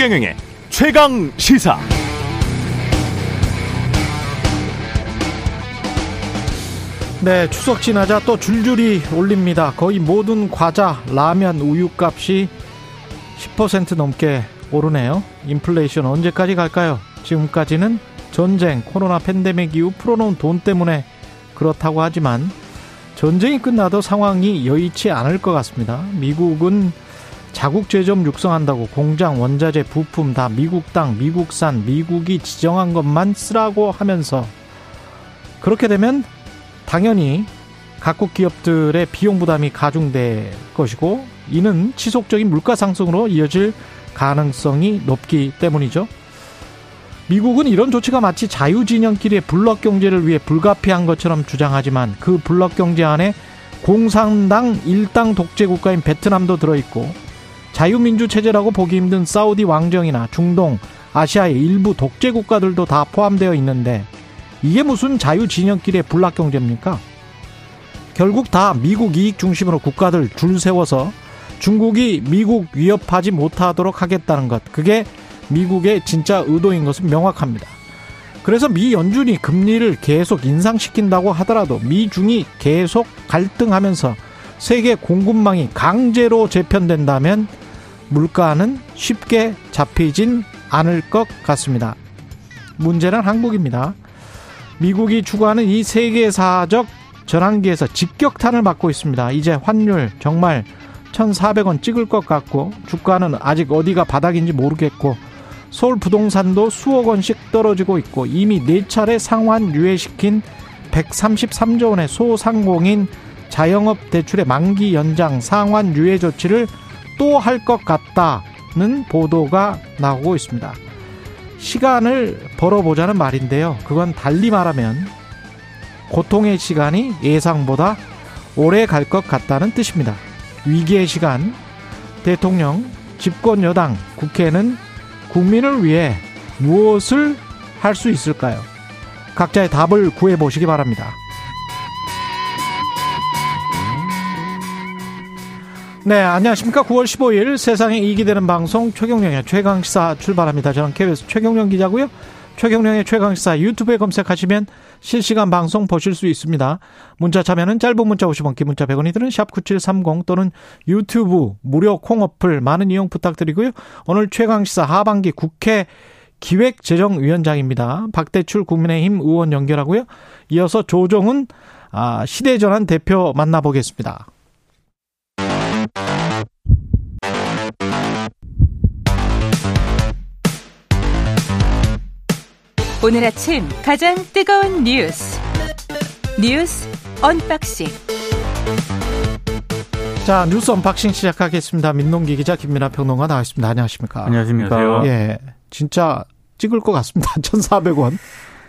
최경영의 최강 시사. 네, 추석 지나자 또 줄줄이 올립니다. 거의 모든 과자, 라면, 우유 값이 10% 넘게 오르네요. 인플레이션 언제까지 갈까요? 지금까지는 전쟁, 코로나 팬데믹 이후 풀어놓은 돈 때문에 그렇다고 하지만 전쟁이 끝나도 상황이 여의치 않을 것 같습니다. 미국은 자국 제조업 육성한다고 공장, 원자재, 부품 다 미국 땅, 미국산, 미국이 지정한 것만 쓰라고 하면서 그렇게 되면 당연히 각국 기업들의 비용 부담이 가중될 것이고 이는 지속적인 물가 상승으로 이어질 가능성이 높기 때문이죠. 미국은 이런 조치가 마치 자유진영끼리의 블록 경제를 위해 불가피한 것처럼 주장하지만 그 블록 경제 안에 공산당 일당 독재 국가인 베트남도 들어있고 자유민주 체제라고 보기 힘든 사우디 왕정이나 중동, 아시아의 일부 독재 국가들도 다 포함되어 있는데 이게 무슨 자유 진영끼리의 불락 경제입니까? 결국 다 미국 이익 중심으로 국가들 줄 세워서 중국이 미국 위협하지 못하도록 하겠다는 것. 그게 미국의 진짜 의도인 것은 명확합니다. 그래서 미 연준이 금리를 계속 인상시킨다고 하더라도 미중이 계속 갈등하면서 세계 공급망이 강제로 재편된다면 물가는 쉽게 잡히진 않을 것 같습니다. 문제는 한국입니다. 미국이 추구하는 이 세계사적 전환기에서 직격탄을 맞고 있습니다. 이제 환율 정말 1,400원 찍을 것 같고 주가는 아직 어디가 바닥인지 모르겠고 서울 부동산도 수억 원씩 떨어지고 있고 이미 네 차례 상환 유예시킨 133조 원의 소상공인 자영업 대출의 만기 연장 상환 유예 조치를 또 할 것 같다는 보도가 나오고 있습니다. 시간을 벌어보자는 말인데요. 그건 달리 말하면 고통의 시간이 예상보다 오래 갈 것 같다는 뜻입니다. 위기의 시간, 대통령, 집권 여당, 국회는 국민을 위해 무엇을 할 수 있을까요? 각자의 답을 구해 보시기 바랍니다. 네, 안녕하십니까. 9월 15일 세상에 이익이 되는 방송 최경령의 최강시사 출발합니다. 저는 KBS 최경령 기자고요. 최경령의 최강시사 유튜브에 검색하시면 실시간 방송 보실 수 있습니다. 문자 참여는 짧은 문자 50원, 긴 문자 100원이 드는 샵9730 또는 유튜브 무료 콩 어플 많은 이용 부탁드리고요. 오늘 최강시사 하반기 국회 기획재정위원장입니다. 박대출 국민의힘 의원 연결하고요. 이어서 조정훈 아, 시대전환 대표 만나보겠습니다. 오늘 아침 가장 뜨거운 뉴스 뉴스 unboxing 자 뉴스 unboxing 시작하겠습니다. 민동기 기자 김민아 평론가 나와있습니다. 안녕하십니까? 안녕하십니까? 예, 진짜 찍을 것 같습니다. 1,400원.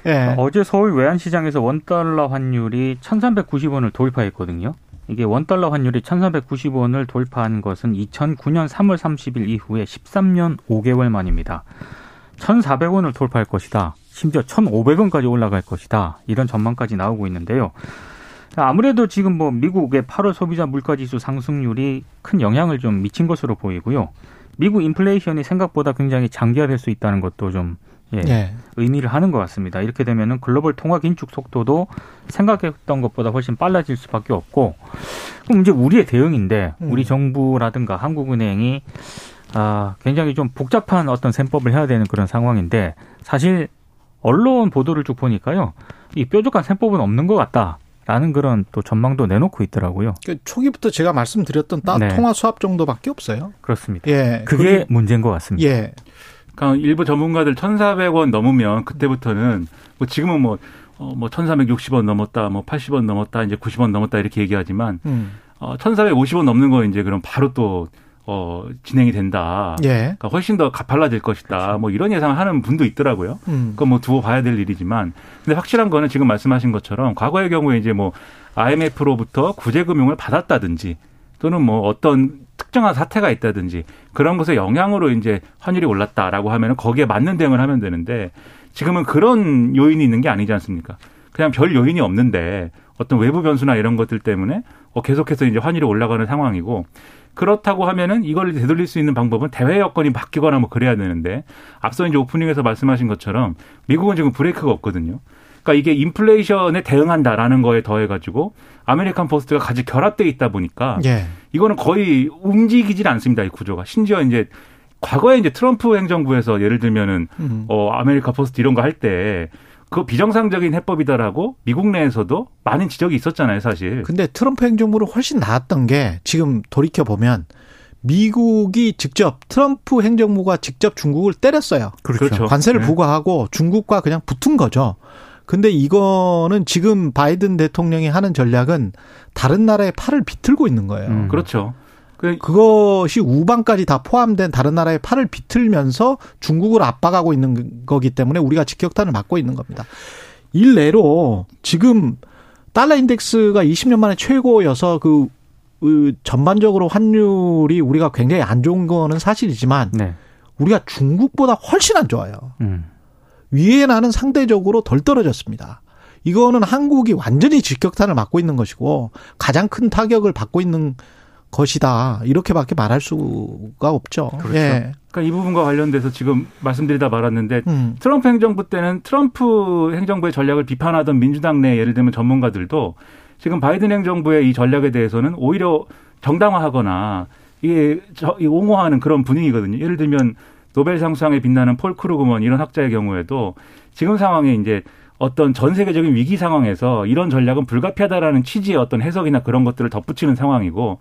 예. 어제 서울 외환시장에서 원 달러 환율이 1,390원을 돌파했거든요. 이게 원 달러 환율이 1,390원을 돌파한 것은 2009년 3월 30일 이후에 13년 5개월 만입니다. 1,400원을 돌파할 것이다. 심지어 1,500원까지 올라갈 것이다. 이런 전망까지 나오고 있는데요. 아무래도 지금 뭐 미국의 8월 소비자 물가지수 상승률이 큰 영향을 좀 미친 것으로 보이고요. 미국 인플레이션이 생각보다 굉장히 장기화될 수 있다는 것도 좀 예, 네. 의미를 하는 것 같습니다. 이렇게 되면은 글로벌 통화 긴축 속도도 생각했던 것보다 훨씬 빨라질 수밖에 없고 그럼 이제 우리의 대응인데 우리 음. 정부라든가 한국은행이 아, 굉장히 좀 복잡한 어떤 셈법을 해야 되는 그런 상황인데 사실 언론 보도를 쭉 보니까요. 이 뾰족한 셈법은 없는 것 같다. 라는 그런 또 전망도 내놓고 있더라고요. 그 초기부터 제가 말씀드렸던 딱 네. 통화 수합 정도밖에 없어요. 그렇습니다. 예. 그게 그, 문제인 것 같습니다. 예. 그러니까 일부 전문가들 1,400원 넘으면 그때부터는 뭐 지금은 뭐, 어, 뭐 1,460원 넘었다, 뭐 80원 넘었다, 이제 90원 넘었다 이렇게 얘기하지만 음. 어, 1,450원 넘는 거 이제 그럼 바로 또 어, 진행이 된다. 예. 그러니까 훨씬 더 가팔라질 것이다. 그렇죠. 뭐 이런 예상을 하는 분도 있더라고요. 음. 그건 뭐 두고 봐야 될 일이지만. 근데 확실한 거는 지금 말씀하신 것처럼 과거의 경우에 이제 뭐 IMF로부터 구제금융을 받았다든지 또는 뭐 어떤 특정한 사태가 있다든지 그런 것의 영향으로 이제 환율이 올랐다라고 하면 거기에 맞는 대응을 하면 되는데 지금은 그런 요인이 있는 게 아니지 않습니까? 그냥 별 요인이 없는데 어떤 외부 변수나 이런 것들 때문에 어, 계속해서 이제 환율이 올라가는 상황이고 그렇다고 하면은 이걸 되돌릴 수 있는 방법은 대외 여건이 바뀌거나 뭐 그래야 되는데 앞서 이제 오프닝에서 말씀하신 것처럼 미국은 지금 브레이크가 없거든요. 그러니까 이게 인플레이션에 대응한다라는 거에 더해 가지고 America First가 같이 결합돼 있다 보니까 예. 이거는 거의 움직이질 않습니다. 이 구조가. 심지어 이제 과거에 이제 트럼프 행정부에서 예를 들면은 음. 어 America First 이런 거 할 때 그 비정상적인 해법이다라고 미국 내에서도 많은 지적이 있었잖아요, 사실. 근데 트럼프 행정부는 훨씬 나았던 게 지금 돌이켜 보면 미국이 직접 트럼프 행정부가 직접 중국을 때렸어요. 그렇죠. 그렇죠. 관세를 네. 부과하고 중국과 그냥 붙은 거죠. 근데 이거는 지금 바이든 대통령이 하는 전략은 다른 나라의 팔을 비틀고 있는 거예요. 음. 그렇죠. 그 그것이 우방까지 다 포함된 다른 나라의 팔을 비틀면서 중국을 압박하고 있는 거기 때문에 우리가 직격탄을 맞고 있는 겁니다. 일례로 지금 달러 인덱스가 20년 만에 최고여서 그, 그 전반적으로 환율이 우리가 굉장히 안 좋은 거는 사실이지만 네. 우리가 중국보다 훨씬 안 좋아요. 음. 위엔화는 상대적으로 덜 떨어졌습니다. 이거는 한국이 완전히 직격탄을 맞고 있는 것이고 가장 큰 타격을 받고 있는 것이다. 이렇게밖에 말할 수가 없죠. 그렇죠. 예. 그러니까 이 부분과 관련돼서 지금 말씀드리다 말았는데 음. 트럼프 행정부 때는 트럼프 행정부의 전략을 비판하던 민주당 내 예를 들면 전문가들도 지금 바이든 행정부의 이 전략에 대해서는 오히려 정당화하거나 이게 옹호하는 그런 분위기거든요. 예를 들면 노벨 상 수상에 빛나는 폴 크루그먼 이런 학자의 경우에도 지금 상황에 이제 어떤 전 세계적인 위기 상황에서 이런 전략은 불가피하다라는 취지의 어떤 해석이나 그런 것들을 덧붙이는 상황이고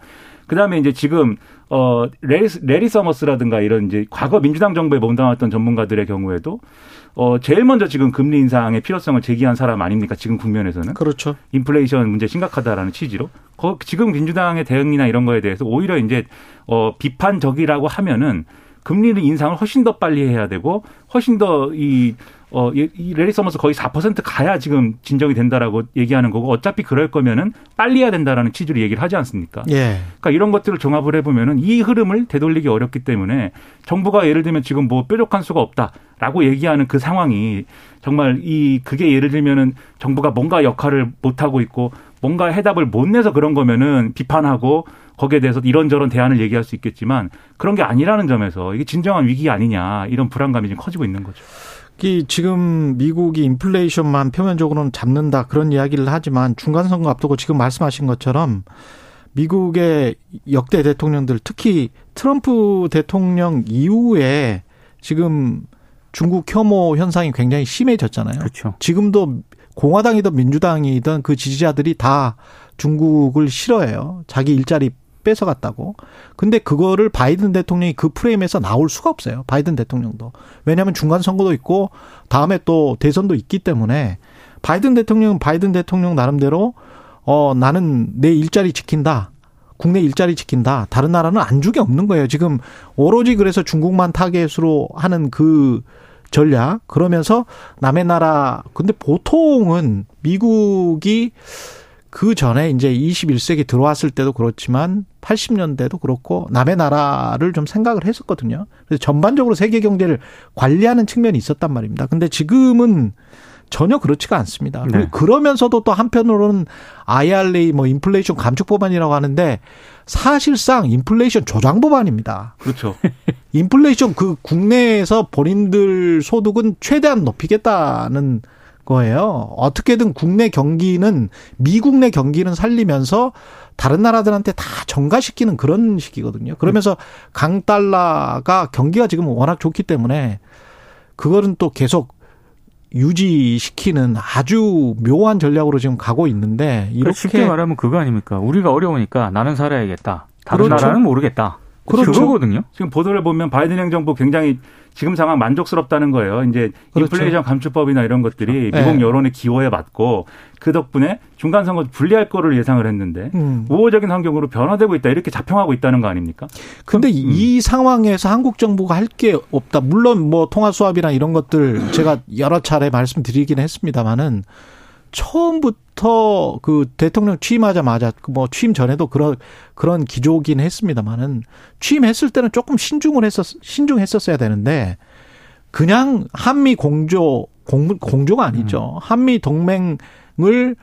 그다음에 이제 지금 어 래리, 래리 서머스라든가 이런 이제 과거 민주당 정부에 몸담았던 전문가들의 경우에도 어 제일 먼저 지금 금리 인상의 필요성을 제기한 사람 아닙니까? 지금 국면에서는 그렇죠. 인플레이션 문제 심각하다라는 취지로 거, 지금 민주당의 대응이나 이런 거에 대해서 오히려 이제 어 비판적이라고 하면은 금리를 인상을 훨씬 더 빨리 해야 되고 훨씬 더이 어, 이 래리 서머스 거의 4% 가야 지금 진정이 된다라고 얘기하는 거고 어차피 그럴 거면은 빨리 해야 된다라는 취지로 얘기를 하지 않습니까? 예. 그러니까 이런 것들을 종합을 해보면은 이 흐름을 되돌리기 어렵기 때문에 정부가 예를 들면 지금 뭐 뾰족한 수가 없다라고 얘기하는 그 상황이 정말 이 그게 예를 들면은 정부가 뭔가 역할을 못 하고 있고 뭔가 해답을 못 내서 그런 거면은 비판하고 거기에 대해서 이런저런 대안을 얘기할 수 있겠지만 그런 게 아니라는 점에서 이게 진정한 위기 아니냐 이런 불안감이 지금 커지고 있는 거죠. 이 지금 미국이 인플레이션만 표면적으로는 잡는다 그런 이야기를 하지만 중간 선거 앞두고 지금 말씀하신 것처럼 미국의 역대 대통령들 특히 트럼프 대통령 이후에 지금 중국 혐오 현상이 굉장히 심해졌잖아요. 그렇죠. 지금도 공화당이든 민주당이든 그 지지자들이 다 중국을 싫어해요. 자기 일자리 뺏어갔다고. 근데 그거를 바이든 대통령이 그 프레임에서 나올 수가 없어요. 바이든 대통령도. 왜냐하면 중간 선거도 있고 다음에 또 대선도 있기 때문에 바이든 대통령은 바이든 대통령 나름대로 어 나는 내 일자리 지킨다. 국내 일자리 지킨다. 다른 나라는 안주게 없는 거예요. 지금 오로지 그래서 중국만 타겟으로 하는 그 전략 그러면서 남의 나라 근데 보통은 미국이 그 전에 이제 21세기 들어왔을 때도 그렇지만 80년대도 그렇고 남의 나라를 좀 생각을 했었거든요. 그래서 전반적으로 세계 경제를 관리하는 측면이 있었단 말입니다. 근데 지금은 전혀 그렇지가 않습니다. 네. 그러면서도 또 한편으로는 IRA 뭐 인플레이션 감축 법안이라고 하는데 사실상 인플레이션 조장 법안입니다. 그렇죠. 인플레이션 그 국내에서 본인들 소득은 최대한 높이겠다는 거예요. 어떻게든 국내 경기는 미국 내 경기는 살리면서 다른 나라들한테 다 전가시키는 그런 식이거든요. 그러면서 강 달러가 경기가 지금 워낙 좋기 때문에 그거는 또 계속 유지시키는 아주 묘한 전략으로 지금 가고 있는데 그러니까 이렇게 쉽게 말하면 그거 아닙니까? 우리가 어려우니까 나는 살아야겠다. 다른 그렇죠. 나라는 모르겠다. 그렇죠. 그거거든요. 지금 보도를 보면 바이든 행정부 굉장히 지금 상황 만족스럽다는 거예요. 이제 그렇죠. 인플레이션 감축법이나 이런 것들이 그렇죠. 미국 네. 여론의 기호에 맞고 그 덕분에 중간 선거 불리할 거를 예상을 했는데 음. 우호적인 환경으로 변화되고 있다 이렇게 자평하고 있다는 거 아닙니까? 근데 음. 이 상황에서 한국 정부가 할 게 없다. 물론 뭐 통화 수합이나 이런 것들 제가 여러 차례 말씀드리긴 했습니다만은 처음부터 그 대통령 취임하자마자 그뭐 취임 전에도 그런 그런 기조긴 했습니다만은 취임했을 때는 조금 신중을 했었 신중했었어야 되는데 그냥 한미 공조 공, 공조가 아니죠. 음. 한미 동맹을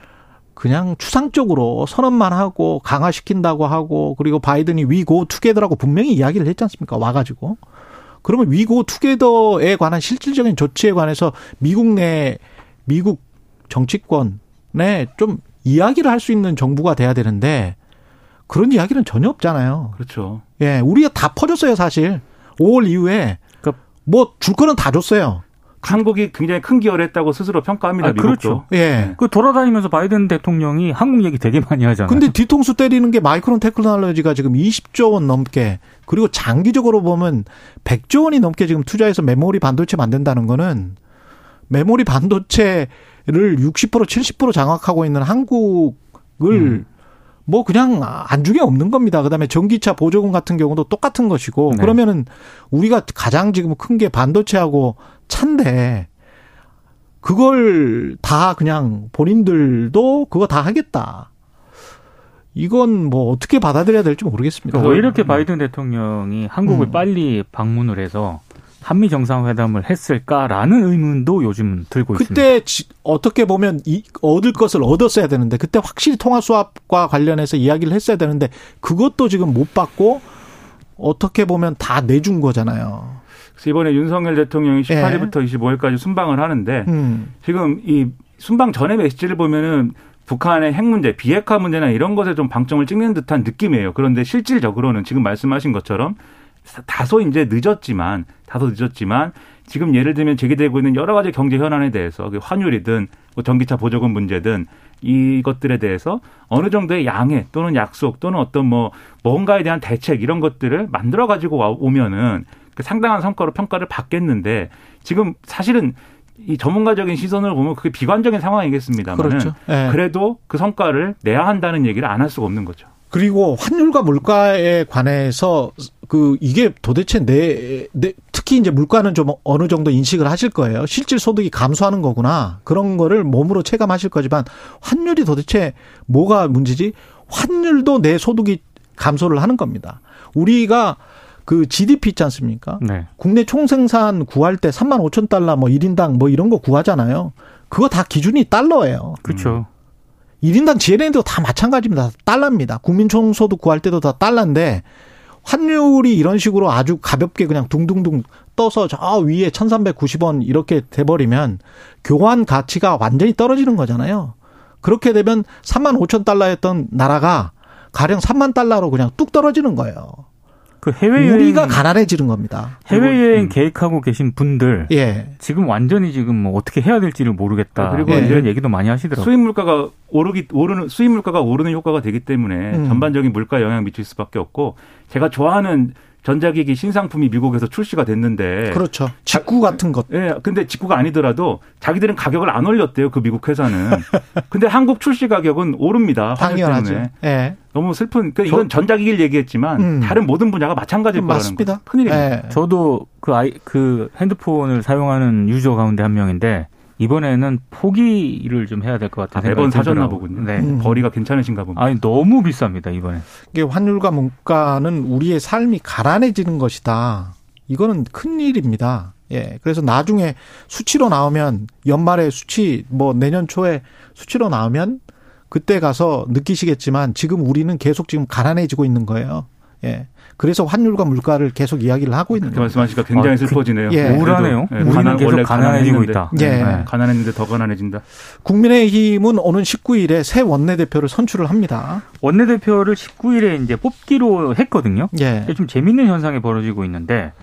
그냥 추상적으로 선언만 하고 강화시킨다고 하고 그리고 바이든이 위고 투게더라고 분명히 이야기를 했지 않습니까? 와가지고. 그러면 위고 투게더에 관한 실질적인 조치에 관해서 미국 내 미국 정치권에 좀 이야기를 할 수 있는 정부가 돼야 되는데 그런 이야기는 전혀 없잖아요. 그렇죠. 예, 우리가 다 퍼줬어요, 사실. 5월 이후에 그뭐줄 거는 다 줬어요. 한국이 굉장히 큰 기여를 했다고 스스로 평가합니다. 아, 그렇죠. 예. 네. 그 돌아다니면서 바이든 대통령이 한국 얘기 되게 많이 하잖아요. 근데 뒤통수 때리는 게 마이크론 테크놀로지가 지금 20조 원 넘게 그리고 장기적으로 보면 100조 원이 넘게 지금 투자해서 메모리 반도체 만든다는 거는 메모리 반도체를 60% 70% 장악하고 있는 한국을 음. 뭐 그냥 안중에 없는 겁니다. 그다음에 전기차 보조금 같은 경우도 똑같은 것이고 네. 그러면은 우리가 가장 지금 큰 게 반도체하고 차인데 그걸 다 그냥 본인들도 그거 다 하겠다. 이건 뭐 어떻게 받아들여야 될지 모르겠습니다. 왜 이렇게 바이든 대통령이 한국을 음. 빨리 방문을 해서 한미 정상회담을 했을까라는 의문도 요즘 들고 그때 있습니다. 그때 어떻게 보면 이, 얻을 것을 얻었어야 되는데 그때 확실히 통화 수합과 관련해서 이야기를 했어야 되는데 그것도 지금 못 받고 어떻게 보면 다 내준 거잖아요. 그래서 이번에 윤석열 대통령이 18일부터 예. 25일까지 순방을 하는데 음. 지금 이 순방 전에 메시지를 보면은 북한의 핵 문제, 비핵화 문제나 이런 것에 좀 방점을 찍는 듯한 느낌이에요. 그런데 실질적으로는 지금 말씀하신 것처럼 다소 이제 늦었지만 다소 늦었지만 지금 예를 들면 제기되고 있는 여러 가지 경제 현안에 대해서 그 환율이든 뭐 전기차 보조금 문제든 이것들에 대해서 어느 정도의 양해 또는 약속 또는 어떤 뭐 뭔가에 대한 대책 이런 것들을 만들어 가지고 오면은 그 상당한 성과로 평가를 받겠는데 지금 사실은 이 전문가적인 시선을 보면 그게 비관적인 상황이겠습니다만 그렇죠. 네. 그래도 그 성과를 내야 한다는 얘기를 안 할 수가 없는 거죠. 그리고 환율과 물가에 관해서 그 이게 도대체 내, 내 특히 이제 물가는 좀 어느 정도 인식을 하실 거예요. 실질 소득이 감소하는 거구나. 그런 거를 몸으로 체감하실 거지만 환율이 도대체 뭐가 문제지? 환율도 내 소득이 감소를 하는 겁니다. 우리가 그 GDP 있지 않습니까? 네. 국내 총생산 구할 때 3만 5천 달러 뭐 1인당 뭐 이런 거 구하잖아요. 그거 다 기준이 달러예요. 그렇죠. 1인당 GNN도 다 마찬가지입니다. 달러입니다. 국민총소득 구할 때도 다 달러인데 환율이 이런 식으로 아주 가볍게 그냥 둥둥둥 떠서 저 위에 1390원 이렇게 돼버리면 교환 가치가 완전히 떨어지는 거잖아요. 그렇게 되면 3만 5천 달러였던 나라가 가령 3만 달러로 그냥 뚝 떨어지는 거예요. 그 해외 우리가 가난해지는 겁니다. 해외 여행 음. 계획하고 계신 분들 예. 지금 완전히 지금 뭐 어떻게 해야 될지를 모르겠다. 아, 그리고 예. 이런 얘기도 많이 하시더라고요. 수입 물가가 오르기 오르는 수입 물가가 오르는 효과가 되기 때문에 음. 전반적인 물가 영향 미칠 수밖에 없고 제가 좋아하는 전자기기 신상품이 미국에서 출시가 됐는데 그렇죠. 직구 같은 것. 예. 근데 직구가 아니더라도 자기들은 가격을 안 올렸대요. 그 미국 회사는. 근데 한국 출시 가격은 오릅니다. 당연하죠. 예. 너무 슬픈. 그러니까 이건 전자기기를 얘기했지만 음. 다른 모든 분야가 마찬가지일 거라는 맞습니다. 큰일입니다. 예. 저도 그 아이 그 핸드폰을 사용하는 유저 가운데 한 명인데 이번에는 포기를 좀 해야 될 것 같아요. 아, 매번 사셨나 보군요. 네. 음. 거리가 괜찮으신가 봅니다. 아니 너무 비쌉니다 이번에. 이게 환율과 물가는 우리의 삶이 가난해지는 것이다. 이거는 큰 일입니다. 예. 그래서 나중에 수치로 나오면 연말에 수치 뭐 내년 초에 수치로 나오면 그때 가서 느끼시겠지만 지금 우리는 계속 지금 가난해지고 있는 거예요. 예. 그래서 환율과 물가를 계속 이야기를 하고 있는 거예요. 말씀하시니까 굉장히 아, 그 슬퍼지네요. 예. 우울하네요. 네, 우리는 계속 가난해지고 있다. 예. 네. 가난했는데 더 가난해진다. 국민의힘은 오는 19일에 새 원내대표를 선출을 합니다. 원내대표를 19일에 이제 뽑기로 했거든요. 예. 좀 재밌는 현상이 벌어지고 있는데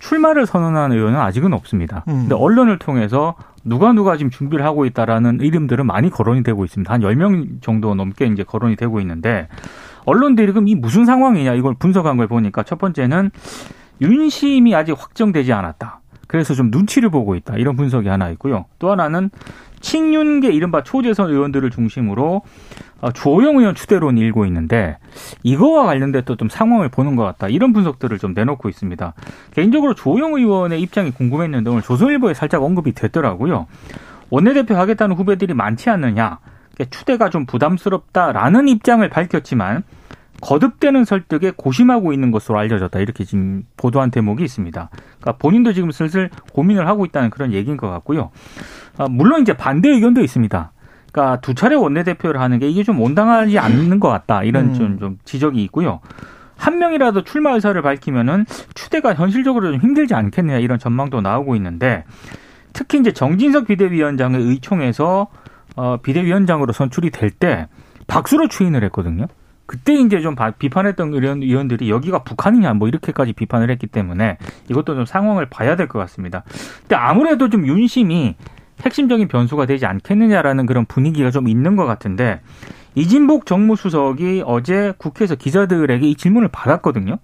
출마를 선언한 의원은 아직은 없습니다. 음. 근데 언론을 통해서 누가 누가 지금 준비를 하고 있다라는 이름들은 많이 거론이 되고 있습니다. 한 10명 정도 넘게 이제 거론이 되고 있는데 언론들이 그럼 이 무슨 상황이냐 이걸 분석한 걸 보니까 첫 번째는 윤심이 아직 확정되지 않았다. 그래서 좀 눈치를 보고 있다. 이런 분석이 하나 있고요. 또 하나는 친윤계 이른바 초재선 의원들을 중심으로 어, 조영 의원 추대론이 일고 있는데 이거와 관련된 또좀 상황을 보는 것 같다. 이런 분석들을 좀 내놓고 있습니다. 개인적으로 조영 의원의 입장이 궁금했는데 오늘 조선일보에 살짝 언급이 됐더라고요. 원내대표 하겠다는 후배들이 많지 않느냐. 추대가 좀 부담스럽다라는 입장을 밝혔지만 거듭되는 설득에 고심하고 있는 것으로 알려졌다. 이렇게 지금 보도한 대목이 있습니다. 그러니까 본인도 지금 슬슬 고민을 하고 있다는 그런 얘기인 것 같고요. 아, 물론 이제 반대 의견도 있습니다. 그러니까 두 차례 원내대표를 하는 게 이게 좀 온당하지 않는 것 같다 이런 음. 좀, 좀 지적이 있고요. 한 명이라도 출마 의사를 밝히면은 추대가 현실적으로 좀 힘들지 않겠느냐 이런 전망도 나오고 있는데 특히 이제 정진석 비대위원장의 의총에서 어, 비대위원장으로 선출이 될 때 박수로 추인을 했거든요. 그때 이제 좀 비판했던 의원, 의원들이 여기가 북한이냐 뭐 이렇게까지 비판을 했기 때문에 이것도 좀 상황을 봐야 될 것 같습니다. 근데 아무래도 좀 윤심이 핵심적인 변수가 되지 않겠느냐라는 그런 분위기가 좀 있는 것 같은데 이진복 정무수석이 어제 국회에서 기자들에게 이 질문을 받았거든요.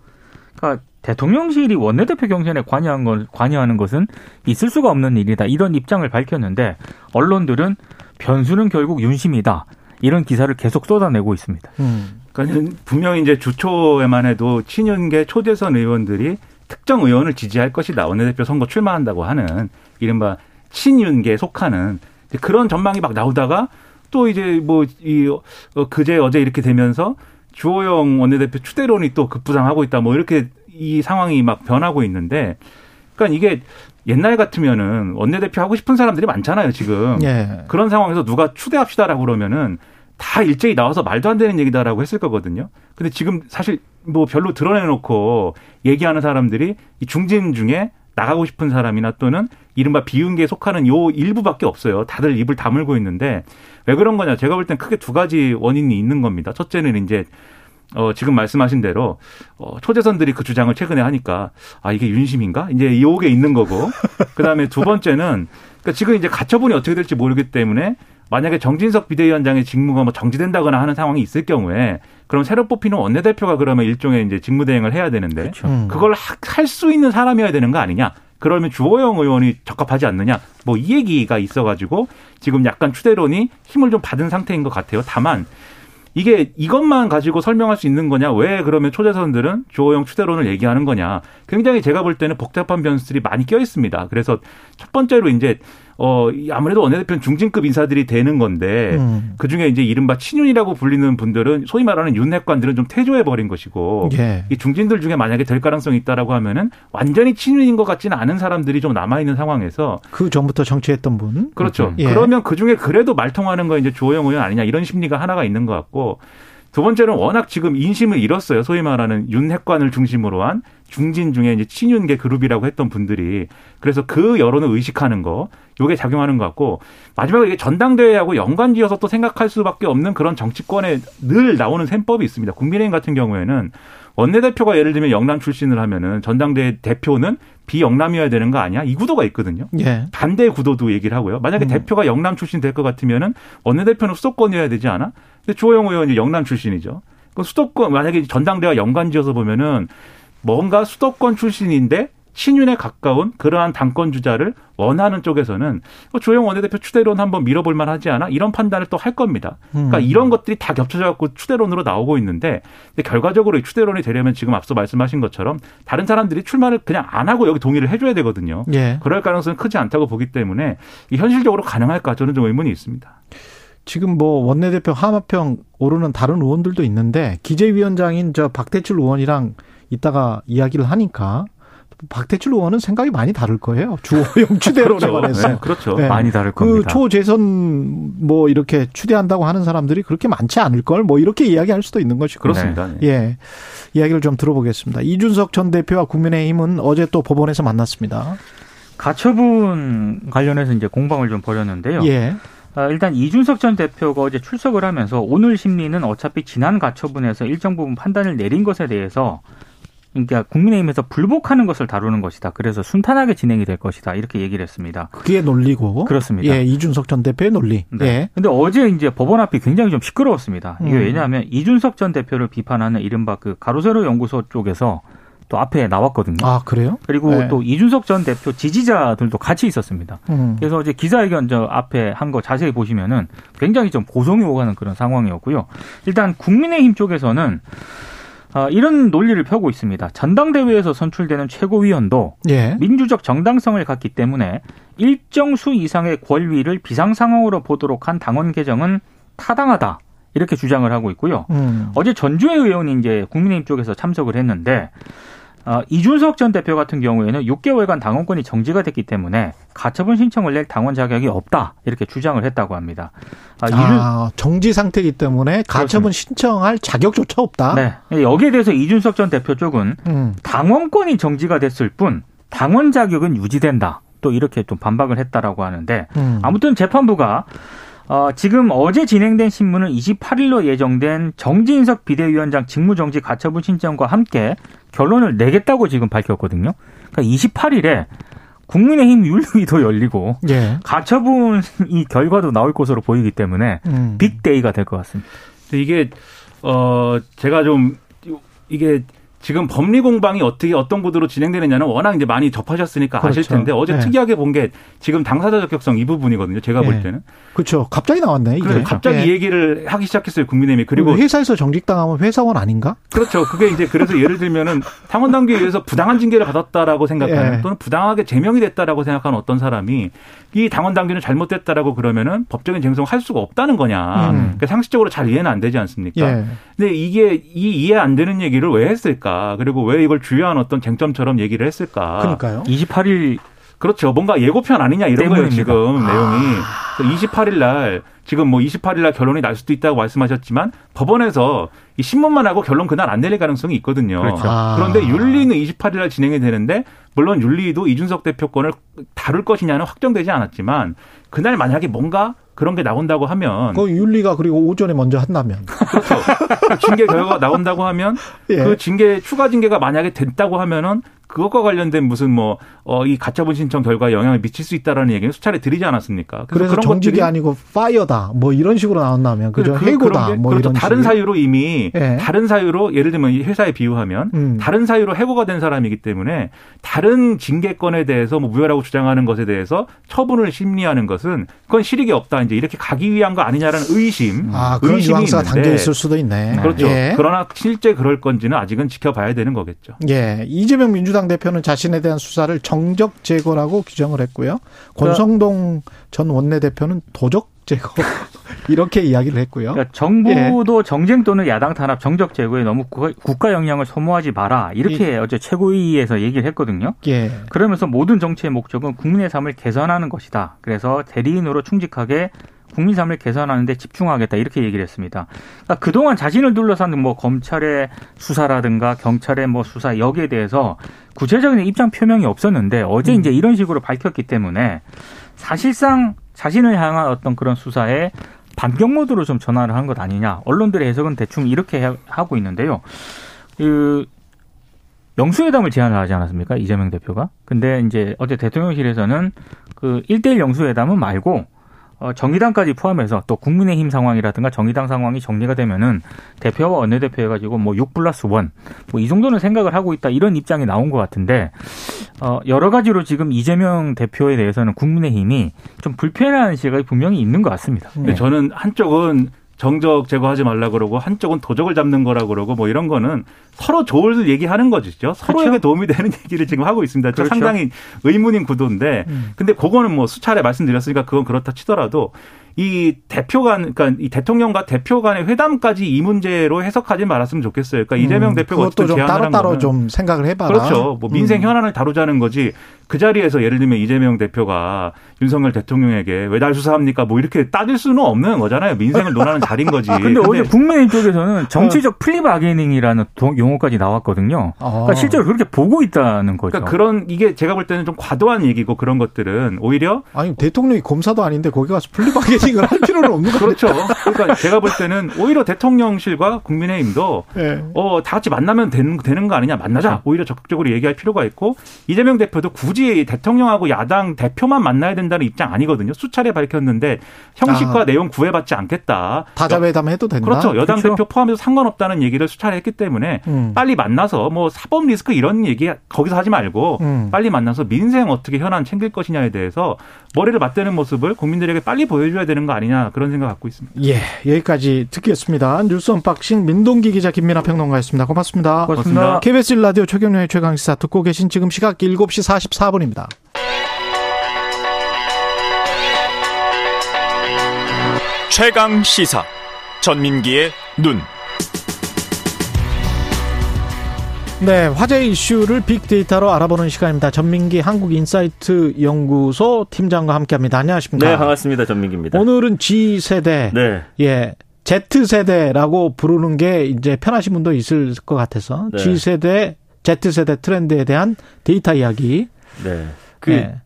그러니까 대통령실이 원내대표 경선에 관여한 건, 관여하는 것은 있을 수가 없는 일이다. 이런 입장을 밝혔는데 언론들은 변수는 결국 윤심이다. 이런 기사를 계속 쏟아내고 있습니다. 음. 그러니까 분명히 이제 주초에만 해도 친윤계 초대선 의원들이 특정 의원을 지지할 것이다. 원내대표 선거 출마한다고 하는 이른바 친윤계에 속하는 그런 전망이 막 나오다가 또 이제 뭐이 어, 그제 어제 이렇게 되면서 주호영 원내대표 추대론이 또 급부상하고 있다. 뭐 이렇게 이 상황이 막 변하고 있는데 그러니까 이게 옛날 같으면은 원내대표 하고 싶은 사람들이 많잖아요, 지금. 예. 그런 상황에서 누가 추대합시다라고 그러면은 다 일제히 나와서 말도 안 되는 얘기다라고 했을 거거든요. 근데 지금 사실 뭐 별로 드러내놓고 얘기하는 사람들이 이 중진 중에 나가고 싶은 사람이나 또는 이른바 비윤계에 속하는 요 일부밖에 없어요. 다들 입을 다물고 있는데 왜 그런 거냐? 제가 볼 땐 크게 두 가지 원인이 있는 겁니다. 첫째는 이제 어, 지금 말씀하신 대로, 어, 초재선들이 그 주장을 최근에 하니까, 아, 이게 윤심인가? 이제 요게 있는 거고. 그 다음에 두 번째는, 그러니까 지금 이제 가처분이 어떻게 될지 모르기 때문에 만약에 정진석 비대위원장의 직무가 뭐 정지된다거나 하는 상황이 있을 경우에 그럼 새로 뽑히는 원내대표가 그러면 일종의 이제 직무대행을 해야 되는데 그렇죠. 음. 그걸 할 수 있는 사람이어야 되는 거 아니냐? 그러면 주호영 의원이 적합하지 않느냐? 뭐 이 얘기가 있어가지고 지금 약간 추대론이 힘을 좀 받은 상태인 것 같아요. 다만 이게 이것만 가지고 설명할 수 있는 거냐? 왜 그러면 초대선들은 조호영 추대론을 얘기하는 거냐? 굉장히 제가 볼 때는 복잡한 변수들이 많이 껴 있습니다. 그래서 첫 번째로 이제 어 아무래도 원내대표는 중진급 인사들이 되는 건데 음. 그 중에 이제 이른바 친윤이라고 불리는 분들은 소위 말하는 윤핵관들은 좀 퇴조해 버린 것이고 예. 이 중진들 중에 만약에 될 가능성이 있다라고 하면은 완전히 친윤인 것 같지는 않은 사람들이 좀 남아 있는 상황에서 그 전부터 정치했던 분 그렇죠. 예. 그러면 그 중에 그래도 말 통하는 거 이제 조호영 의원 아니냐 이런 심리가 하나가 있는 것 같고 두 번째는 워낙 지금 인심을 잃었어요. 소위 말하는 윤핵관을 중심으로 한 중진 중에 이제 친윤계 그룹이라고 했던 분들이 그래서 그 여론을 의식하는 거 요게 작용하는 것 같고 마지막에 이게 전당대회하고 연관지어서 또 생각할 수밖에 없는 그런 정치권에 늘 나오는 셈법이 있습니다. 국민의힘 같은 경우에는 원내대표가 예를 들면 영남 출신을 하면은 전당대회 대표는 비영남이어야 되는 거 아니야? 이 구도가 있거든요. 예. 반대 구도도 얘기를 하고요. 만약에 음. 대표가 영남 출신 될 것 같으면은 원내대표는 수도권이어야 되지 않아? 근데 조영 의원이 영남 출신이죠. 그 수도권 만약에 전당대회와 연관지어서 보면은 뭔가 수도권 출신인데 친윤에 가까운 그러한 당권 주자를 원하는 쪽에서는 뭐 조영 원내대표 추대론 한번 밀어볼 만하지 않아 이런 판단을 또 할 겁니다. 그러니까 음. 이런 것들이 다 겹쳐져 갖고 추대론으로 나오고 있는데 결과적으로 추대론이 되려면 지금 앞서 말씀하신 것처럼 다른 사람들이 출마를 그냥 안 하고 여기 동의를 해줘야 되거든요. 예. 그럴 가능성은 크지 않다고 보기 때문에 현실적으로 가능할까 저는 좀 의문이 있습니다. 지금 뭐 원내대표 하마평 오르는 다른 의원들도 있는데 기재위원장인 저 박대출 의원이랑 이따가 이야기를 하니까 박대출 의원은 생각이 많이 다를 거예요. 주호 영 추대론에 그렇죠. 관해서. 네, 그렇죠. 네. 많이 다를 그 겁니다. 그 초재선 뭐 이렇게 추대한다고 하는 사람들이 그렇게 많지 않을 걸 뭐 이렇게 이야기할 수도 있는 것이고. 그렇습니다. 네. 예. 이야기를 좀 들어보겠습니다. 이준석 전 대표와 국민의힘은 어제 또 법원에서 만났습니다. 가처분 관련해서 이제 공방을 좀 벌였는데요. 예. 아, 일단 이준석 전 대표가 어제 출석을 하면서 오늘 심리는 어차피 지난 가처분에서 일정 부분 판단을 내린 것에 대해서 그러니까 국민의힘에서 불복하는 것을 다루는 것이다. 그래서 순탄하게 진행이 될 것이다. 이렇게 얘기를 했습니다. 그게 논리고 그렇습니다. 예, 이준석 전 대표의 논리. 네. 예. 근데 어제 이제 법원 앞이 굉장히 좀 시끄러웠습니다. 이게 음. 왜냐하면 이준석 전 대표를 비판하는 이른바 그 가로세로 연구소 쪽에서 또 앞에 나왔거든요. 아 그래요? 그리고 네. 또 이준석 전 대표 지지자들도 같이 있었습니다. 음. 그래서 이제 기자회견 저 앞에 한 거 자세히 보시면은 굉장히 좀 고성이 오가는 그런 상황이었고요. 일단 국민의힘 쪽에서는 어, 이런 논리를 펴고 있습니다. 전당대회에서 선출되는 최고위원도 예. 민주적 정당성을 갖기 때문에 일정 수 이상의 권위를 비상 상황으로 보도록 한 당원 개정은 타당하다. 이렇게 주장을 하고 있고요. 음. 어제 전주의 의원이 이제 국민의힘 쪽에서 참석을 했는데 어, 이준석 전 대표 같은 경우에는 6개월간 당원권이 정지가 됐기 때문에 가처분 신청을 낼 당원 자격이 없다 이렇게 주장을 했다고 합니다. 아, 아 정지 상태이기 때문에 가처분 그렇습니다. 신청할 자격조차 없다. 네. 여기에 대해서 이준석 전 대표 쪽은 음. 당원권이 정지가 됐을 뿐 당원 자격은 유지된다. 또 이렇게 좀 반박을 했다라고 하는데 음. 아무튼 재판부가 어, 지금 어제 진행된 신문은 28일로 예정된 정진석 비대위원장 직무정지 가처분 신청과 함께 결론을 내겠다고 지금 밝혔거든요. 그러니까 28일에 국민의힘 윤리위도 열리고 예. 가처분 이 결과도 나올 것으로 보이기 때문에 음. 빅데이가 될 것 같습니다. 이게 어 제가 좀 이게 지금 법리 공방이 어떻게 어떤 구도로 진행되느냐는 워낙 이제 많이 접하셨으니까 그렇죠. 아실 텐데 어제 네. 특이하게 본 게 지금 당사자 적격성 이 부분이거든요. 제가 네. 볼 때는. 그렇죠. 갑자기 나왔네. 이게. 갑자기 네. 얘기를 하기 시작했어요. 국민의힘이. 그리고 회사에서 정직당하면 회사원 아닌가? 그렇죠. 그게 이제 그래서 예를 들면은 당원 당규에 의해서 부당한 징계를 받았다라고 생각하는 예. 또는 부당하게 제명이 됐다라고 생각하는 어떤 사람이 이 당원 당규는 잘못됐다라고 그러면은 법적인 쟁송을 할 수가 없다는 거냐. 음. 그러니까 상식적으로 잘 이해는 안 되지 않습니까? 예. 근데 이게 이 이해 안 되는 얘기를 왜 했을까? 그리고 왜 이걸 주요한 어떤 쟁점처럼 얘기를 했을까? 그러니까요. 28일 그렇죠. 뭔가 예고편 아니냐 이런 거예요, 지금 아. 내용이. 28일 날 지금 뭐 28일 날 결론이 날 수도 있다고 말씀하셨지만 법원에서 이 신문만 하고 결론 그날 안 내릴 가능성이 있거든요. 그렇죠. 아. 그런데 윤리는 28일 날 진행이 되는데 물론 윤리도 이준석 대표권을 다룰 것이냐는 확정되지 않았지만 그날 만약에 뭔가 그런 게 나온다고 하면 그 윤리가 그리고 오전에 먼저 한다면 그렇죠. 징계 결과가 나온다고 하면 예. 그 징계 추가 징계가 만약에 됐다고 하면은 그것과 관련된 무슨 뭐, 어, 이 가처분 신청 결과에 영향을 미칠 수 있다라는 얘기는 수차례 드리지 않았습니까? 그래서, 그래서 정직이 아니고 파이어다. 뭐 이런 식으로 나온다면. 그죠? 그, 해고다. 뭐 그렇죠. 이런 다른 식으로. 사유로 이미, 예. 다른 사유로, 예를 들면 회사에 비유하면, 음. 다른 사유로 해고가 된 사람이기 때문에, 다른 징계권에 대해서 뭐 무효라고 주장하는 것에 대해서 처분을 심리하는 것은, 그건 실익이 없다. 이제 이렇게 가기 위한 거 아니냐라는 의심. 아, 그런 의심이 있는데. 담겨 있을 수도 있네. 그렇죠. 예. 그러나 실제 그럴 건지는 아직은 지켜봐야 되는 거겠죠. 예. 이재명 민주당 민주당 대표는 자신에 대한 수사를 정적 제거라고 규정을 했고요. 권성동 전 원내대표는 도적 제거 이렇게 이야기를 했고요. 그러니까 정부도 예. 정쟁 또는 야당 탄압 정적 제거에 너무 국가 영향을 소모하지 마라 이렇게 예. 어제 최고위에서 얘기를 했거든요. 예. 그러면서 모든 정치의 목적은 국민의 삶을 개선하는 것이다. 그래서 대리인으로 충직하게 국민 삶을 개선하는 데 집중하겠다 이렇게 얘기를 했습니다. 그러니까 그동안 자신을 둘러싼 뭐 검찰의 수사라든가 경찰의 뭐 수사 여기에 대해서 구체적인 입장 표명이 없었는데 어제 음. 이제 이런 식으로 밝혔기 때문에 사실상 자신을 향한 어떤 그런 수사에 반격 모드로 좀 전환을 한 것 아니냐. 언론들의 해석은 대충 이렇게 하고 있는데요. 그 영수회담을 제안을 하지 않았습니까? 이재명 대표가. 근데 이제 어제 대통령실에서는 그 1대1 영수회담은 말고 어, 정의당까지 포함해서 또 국민의힘 상황이라든가 정의당 상황이 정리가 되면은 대표와 원내대표 해가지고 뭐 6 플러스 1, 뭐 이 정도는 생각을 하고 있다 이런 입장이 나온 것 같은데, 어, 여러 가지로 지금 이재명 대표에 대해서는 국민의힘이 좀 불편해하는 시각이 분명히 있는 것 같습니다. 네. 저는 한쪽은 정적 제거하지 말라 그러고 한쪽은 도적을 잡는 거라 그러고 뭐 이런 거는 서로 좋을 얘기하는 거죠. 서로에게 그렇죠? 도움이 되는 얘기를 지금 하고 있습니다. 그렇죠. 상당히 의문인 구도인데 음. 근데 그거는 뭐 수차례 말씀드렸으니까 그건 그렇다 치더라도 이 대표 간, 그러니까 이 대통령과 대표 간의 회담까지 이 문제로 해석하지 말았으면 좋겠어요. 그러니까 음, 이재명 대표가 어떤 좀 따로 따로 좀 생각을 해봐라. 그렇죠. 뭐 민생 음. 현안을 다루자는 거지. 그 자리에서 예를 들면 이재명 대표가 윤석열 대통령에게 왜 날 수사합니까? 뭐 이렇게 따질 수는 없는 거잖아요. 민생을 논하는 자리인 거지. 근데, 근데 어제 국민의힘 쪽에서는 정치적 어. plea bargaining이라는 용어까지 나왔거든요. 그러니까 아. 실제로 그렇게 보고 있다는 거죠. 그러니까 그런 이게 제가 볼 때는 좀 과도한 얘기고 그런 것들은 오히려 아니 대통령이 검사도 아닌데 거기 가서 plea bargaining을 할 필요는 없는 거죠. 그렇죠. 그러니까 제가 볼 때는 오히려 대통령실과 국민의힘도 네. 어 다 같이 만나면 되는, 되는 거 아니냐 만나자 오히려 적극적으로 얘기할 필요가 있고 이재명 대표도 굳이 굳이 대통령하고 야당 대표만 만나야 된다는 입장 아니거든요. 수차례 밝혔는데 형식과 아. 내용 구애받지 않겠다. 다자회담 해도 된다. 그렇죠. 여당 그렇죠. 대표 포함해서 상관없다는 얘기를 수차례 했기 때문에 음. 빨리 만나서 뭐 사법 리스크 이런 얘기 거기서 하지 말고 음. 빨리 만나서 민생 어떻게 현안 챙길 것이냐에 대해서 머리를 맞대는 모습을 국민들에게 빨리 보여줘야 되는 거 아니냐 그런 생각 갖고 있습니다. 예, 여기까지 듣겠습니다. 뉴스 unboxing 민동기 기자 김민아 평론가였습니다. 고맙습니다. 고맙습니다. KBS 라디오 최경영의 최강시사 듣고 계신 지금 시각 7시 44분 4분입니다. 최강 시사 전민기의 눈. 네, 화제 이슈를 빅데이터로 알아보는 시간입니다. 전민기 한국인사이트 연구소 팀장과 함께합니다. 안녕하십니까? 네, 반갑습니다. 전민기입니다. 오늘은 G 세대, 네. 예, Z 세대라고 부르는 게 이제 편하신 분도 있을 것 같아서 네. G 세대, Z 세대 트렌드에 대한 데이터 이야기. 네. 그 네,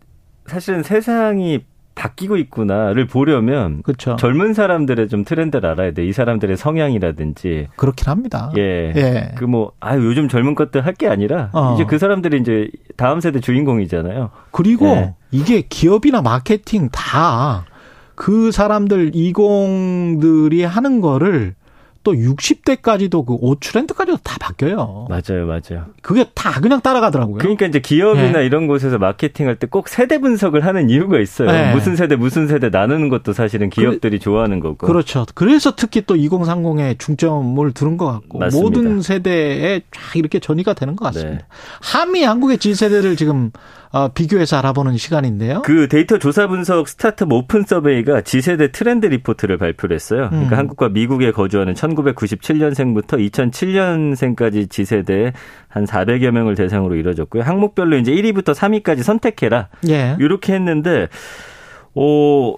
사실은 세상이 바뀌고 있구나를 보려면 그렇죠. 젊은 사람들의 좀 트렌드를 알아야 돼. 이 사람들의 성향이라든지 그렇긴 합니다. 예. 예. 그 뭐 아 요즘 젊은 것들 할 게 아니라 어. 이제 그 사람들이 이제 다음 세대 주인공이잖아요. 그리고 네. 이게 기업이나 마케팅 다 그 사람들 이공들이 하는 거를 또 60대까지도 그옷 트렌드까지도 다 바뀌어요. 맞아요, 맞아요. 그게 다 그냥 따라가더라고요. 그러니까 이제 기업이나 네. 이런 곳에서 마케팅할 때 꼭 세대 분석을 하는 이유가 있어요. 네. 무슨 세대 무슨 세대 나누는 것도 사실은 기업들이 좋아하는 거고. 그렇죠. 그래서 특히 또 2030에 중점을 두른 것 같고 맞습니다. 모든 세대에 쫙 이렇게 전이가 되는 것 같습니다. 네. 한미 한국의 Z세대를 지금 어, 비교해서 알아보는 시간인데요. 그 데이터 조사 분석 스타트업 오픈 서베이가 Z세대 트렌드 리포트를 발표를 했어요. 그러니까 음. 한국과 미국에 거주하는 1997년생부터 2007년생까지 Z세대 한 400여 명을 대상으로 이뤄졌고요. 항목별로 이제 1위부터 3위까지 선택해라. 예. 이렇게 했는데 어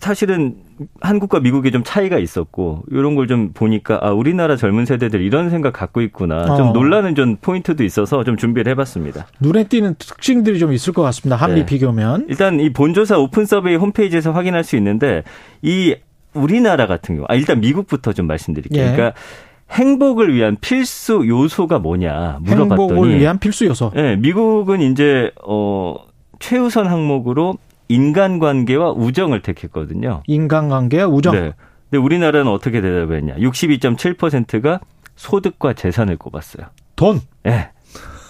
사실은 한국과 미국에 좀 차이가 있었고 이런 걸 좀 보니까 아 우리나라 젊은 세대들 이런 생각 갖고 있구나. 좀 어. 놀라는 좀 포인트도 있어서 좀 준비를 해봤습니다. 눈에 띄는 특징들이 좀 있을 것 같습니다. 한미 네. 비교면. 일단 이 본조사 오픈 서베이 홈페이지에서 확인할 수 있는데 이 우리나라 같은 경우 아 일단 미국부터 좀 말씀드릴게요. 예. 그러니까 행복을 위한 필수 요소가 뭐냐 물어봤더니 행복을 위한 필수 요소. 예, 미국은 이제 어 최우선 항목으로 인간관계와 우정을 택했거든요. 인간관계와 우정. 네. 근데 우리나라는 어떻게 대답했냐? 62.7%가 소득과 재산을 꼽았어요. 돈. 예.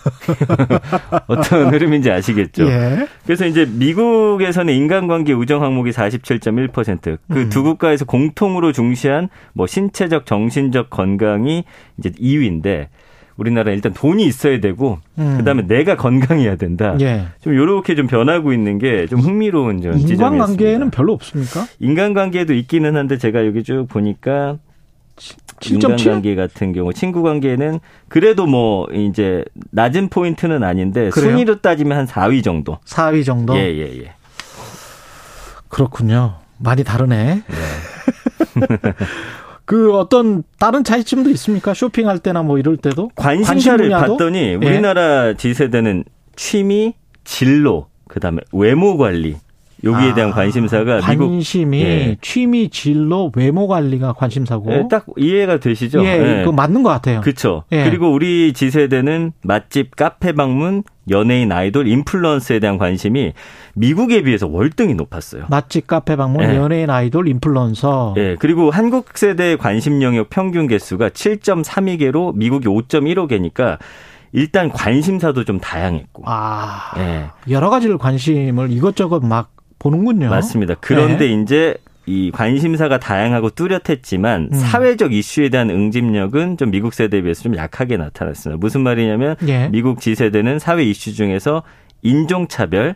어떤 흐름인지 아시겠죠? 예. 그래서 이제 미국에서는 인간관계 우정 항목이 47.1%. 그 음. 두 국가에서 공통으로 중시한 뭐 신체적, 정신적 건강이 이제 2위인데 우리나라 는 일단 돈이 있어야 되고 음. 그다음에 내가 건강해야 된다. 예. 좀 요렇게 좀 변하고 있는 게 좀 흥미로운 좀 지점이었습니다. 인간관계에는 별로 없습니까? 인간관계도 있기는 한데 제가 여기 쭉 보니까 7.7? 인간관계 같은 경우 친구 관계는 그래도 뭐 이제 낮은 포인트는 아닌데 그래요? 순위로 따지면 한 4위 정도. 4위 정도. 예, 예, 예. 그렇군요. 많이 다르네. 그 어떤 다른 차이점도 있습니까? 쇼핑할 때나 뭐 이럴 때도 관심사를 관심? 봤더니 예. 우리나라 G세대는 취미, 진로, 그다음에 외모 관리 여기에 아, 대한 관심사가 미국 관심이 예. 취미, 진로, 외모 관리가 관심사고. 예, 딱 이해가 되시죠? 예, 그거 맞는 것 같아요. 그렇죠. 예. 그리고 우리 G세대는 맛집, 카페 방문, 연예인, 아이돌, 인플루언서에 대한 관심이 미국에 비해서 월등히 높았어요. 맛집, 카페 방문, 예. 연예인, 아이돌, 인플루언서. 예, 그리고 한국 세대 관심 영역 평균 개수가 7.32개로 미국이 5.15개니까 일단 관심사도 좀 다양했고. 아, 예, 여러 가지를 관심을 이것저것 막 보는군요. 맞습니다. 그런데 네. 이제 이 관심사가 다양하고 뚜렷했지만 음. 사회적 이슈에 대한 응집력은 좀 미국 세대에 비해서 좀 약하게 나타났습니다. 무슨 말이냐면 예. 미국 G세대는 사회 이슈 중에서 인종차별,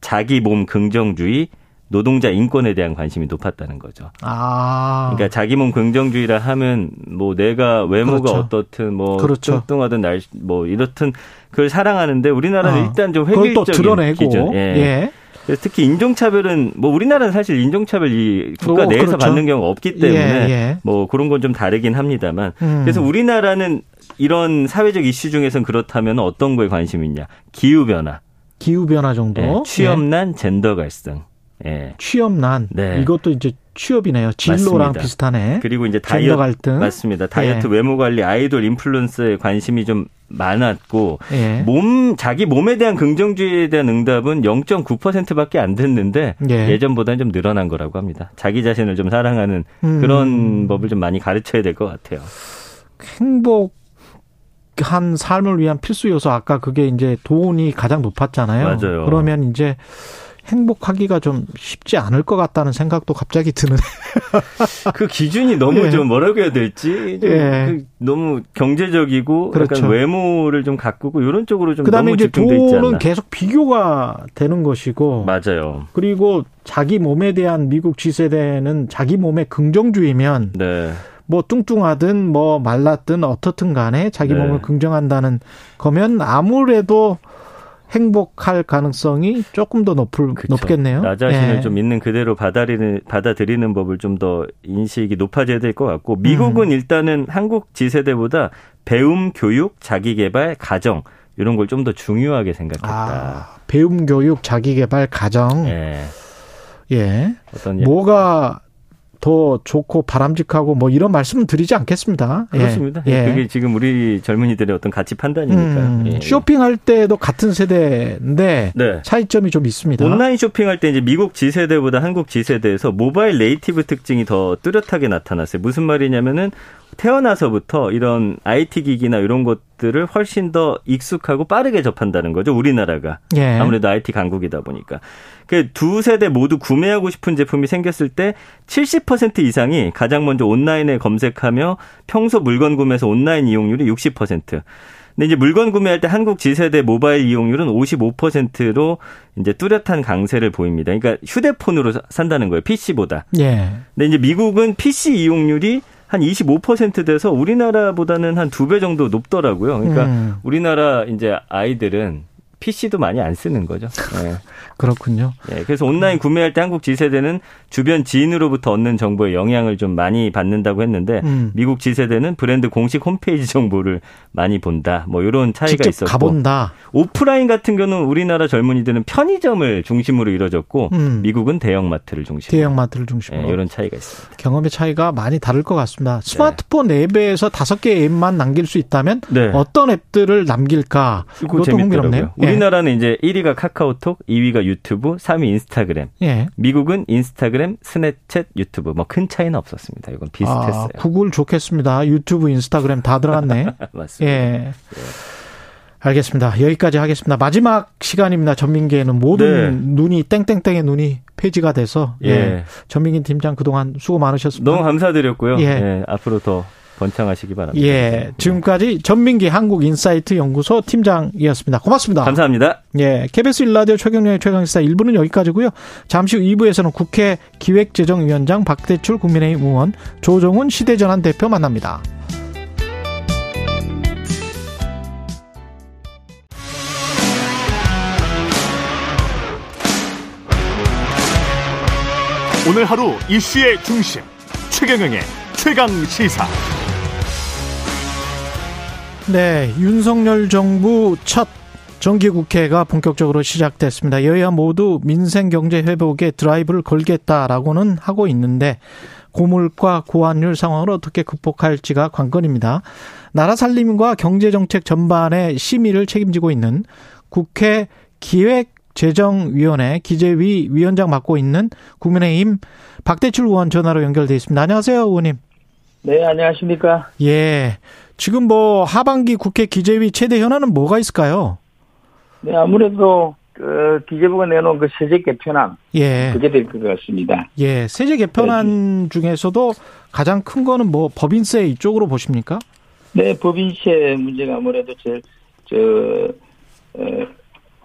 자기 몸 긍정주의, 노동자 인권에 대한 관심이 높았다는 거죠. 아, 그러니까 자기 몸 긍정주의라 하면 뭐 내가 외모가 그렇죠. 어떻든 뭐 그렇죠. 뚱뚱하든 날 뭐 이렇든 그걸 사랑하는데 우리나라는 어. 일단 좀 드러내고. 기준. 예. 예. 특히 인종차별은 뭐 우리나라는 사실 인종차별 이 국가 오, 내에서 그렇죠. 받는 경우가 없기 때문에 예, 예. 뭐 그런 건 좀 다르긴 합니다만 음. 그래서 우리나라는 이런 사회적 이슈 중에서는 그렇다면 어떤 거에 관심이 있냐 기후 변화, 기후 변화 정도. 예, 예. 취업난, 젠더 갈등, 예. 취업난. 네. 이것도 이제 취업이네요. 진로랑 맞습니다. 비슷하네. 그리고 이제 다이어트 갈등. 맞습니다. 다이어트 예. 외모 관리, 아이돌 인플루언서에 관심이 좀 많았고 예. 몸 자기 몸에 대한 긍정주의에 대한 응답은 0.9%밖에 안 됐는데 예. 예. 전보다는좀 늘어난 거라고 합니다. 자기 자신을 좀 사랑하는 음. 그런 법을 좀 많이 가르쳐야 될 것 같아요. 행복 한 삶을 위한 필수 요소 아까 그게 이제 돈이 가장 높았잖아요. 맞아요. 그러면 이제 행복하기가 좀 쉽지 않을 것 같다는 생각도 갑자기 드는. 그 기준이 너무 예. 좀 뭐라고 해야 될지 좀 예. 그 너무 경제적이고 그렇죠. 약간 외모를 좀 가꾸고 이런 쪽으로 좀 그다음에 너무 이제 돈은. 계속 비교가 되는 것이고 맞아요. 그리고 자기 몸에 대한 미국 G세대는 자기 몸의 긍정주의면 네. 뭐 뚱뚱하든 뭐 말랐든 어떻든 간에 자기 네. 몸을 긍정한다는 거면 아무래도 행복할 가능성이 조금 더 높을, 그쵸. 높겠네요. 나 자신을 예. 좀 있는 그대로 받아들이는, 받아들이는 법을 좀 더 인식이 높아져야 될 것 같고 미국은 음. 일단은 한국 지세대보다 배움, 교육, 자기개발, 가정 이런 걸 좀 더 중요하게 생각했다. 아, 배움 교육, 자기 개발, 가정. 예. 예. 어떤 뭐가 더 좋고 바람직하고 뭐 이런 말씀은 드리지 않겠습니다. 예. 그렇습니다. 예. 그게 지금 우리 젊은이들의 어떤 가치 판단이니까. 음, 예. 쇼핑할 때도 같은 세대인데 네. 차이점이 좀 있습니다. 온라인 쇼핑할 때 이제 미국 지세대보다 한국 지세대에서 모바일 네이티브 특징이 더 뚜렷하게 나타났어요. 무슨 말이냐면은 태어나서부터 이런 IT 기기나 이런 것들을 훨씬 더 익숙하고 빠르게 접한다는 거죠. 우리나라가. 예. 아무래도 IT 강국이다 보니까. 그 두 세대 모두 구매하고 싶은 제품이 생겼을 때 70% 이상이 가장 먼저 온라인에 검색하며 평소 물건 구매에서 온라인 이용률이 60%. 근데 이제 물건 구매할 때 한국 지세대 모바일 이용률은 55%로 이제 뚜렷한 강세를 보입니다. 그러니까 휴대폰으로 사- 산다는 거예요. PC보다. 예. 근데 이제 미국은 PC 이용률이 한 25% 돼서 우리나라보다는 한 두 배 정도 높더라고요. 그러니까 음, 우리나라 이제 아이들은 PC도 많이 안 쓰는 거죠. 예. 그렇군요. 예, 그래서 온라인 구매할 때 한국 지세대는 주변 지인으로부터 얻는 정보에 영향을 좀 많이 받는다고 했는데 음. 미국 지세대는 브랜드 공식 홈페이지 정보를 많이 본다. 뭐 이런 차이가 직접 있었고 가본다. 오프라인 같은 경우는 우리나라 젊은이들은 편의점을 중심으로 이루어졌고 음. 미국은 대형마트를 중심으로 대형마트를 중심으로 예, 이런 차이가 있습니다. 경험의 차이가 많이 다를 것 같습니다. 스마트폰 앱에서 다섯 개 앱만 남길 수 있다면 네. 어떤 앱들을 남길까? 그것도 흥미롭네요. 재밌더라고요. 우리 나라는 이제 1위가 카카오톡, 2위가 유튜브, 3위 인스타그램. 예. 예. 미국은 인스타그램, 스냅챗, 유튜브. 뭐 큰 차이는 없었습니다. 이건 비슷했어요. 아, 구글 좋겠습니다. 유튜브, 인스타그램 다 들어갔네. 맞습니다. 예. 알겠습니다. 여기까지 하겠습니다. 마지막 시간입니다. 전민기에는 모든 눈이 땡땡땡의 눈이 폐지가 돼서 예. 예. 전민기 팀장 그동안 수고 많으셨습니다. 너무 감사드렸고요. 예. 예, 앞으로 더 번창하시기 바랍니다. 예. 지금까지 전민기 한국인사이트 연구소 팀장이었습니다. 고맙습니다. 감사합니다. 예. KBS 일라디오 최경련의 최강시사 1부는 여기까지고요. 잠시 후 2부에서는 국회 기획재정위원장 박대출 국민의힘 의원 조정훈 시대전환 대표 만납니다. 오늘 하루 이슈의 중심 최경영의 최강 시사. 네, 윤석열 정부 첫 정기국회가 본격적으로 시작됐습니다. 여야 모두 민생 경제 회복에 드라이브를 걸겠다라고는 하고 있는데 고물가 고환율 상황을 어떻게 극복할지가 관건입니다. 나라 살림과 경제 정책 전반의 심의를 책임지고 있는 국회 기획 재정위원회 기재위 위원장 맡고 있는 국민의힘 박대출 의원 전화로 연결돼 있습니다. 안녕하세요, 의원님. 네, 안녕하십니까. 예. 지금 뭐 하반기 국회 기재위 최대 현안은 뭐가 있을까요? 네, 아무래도 그 기재부가 내놓은 그 세제 개편안 예. 그게 될 것 같습니다. 예. 세제 개편안 중에서도 가장 큰 거는 뭐 법인세 이쪽으로 보십니까? 네, 법인세 문제가 아무래도 제일 저 어,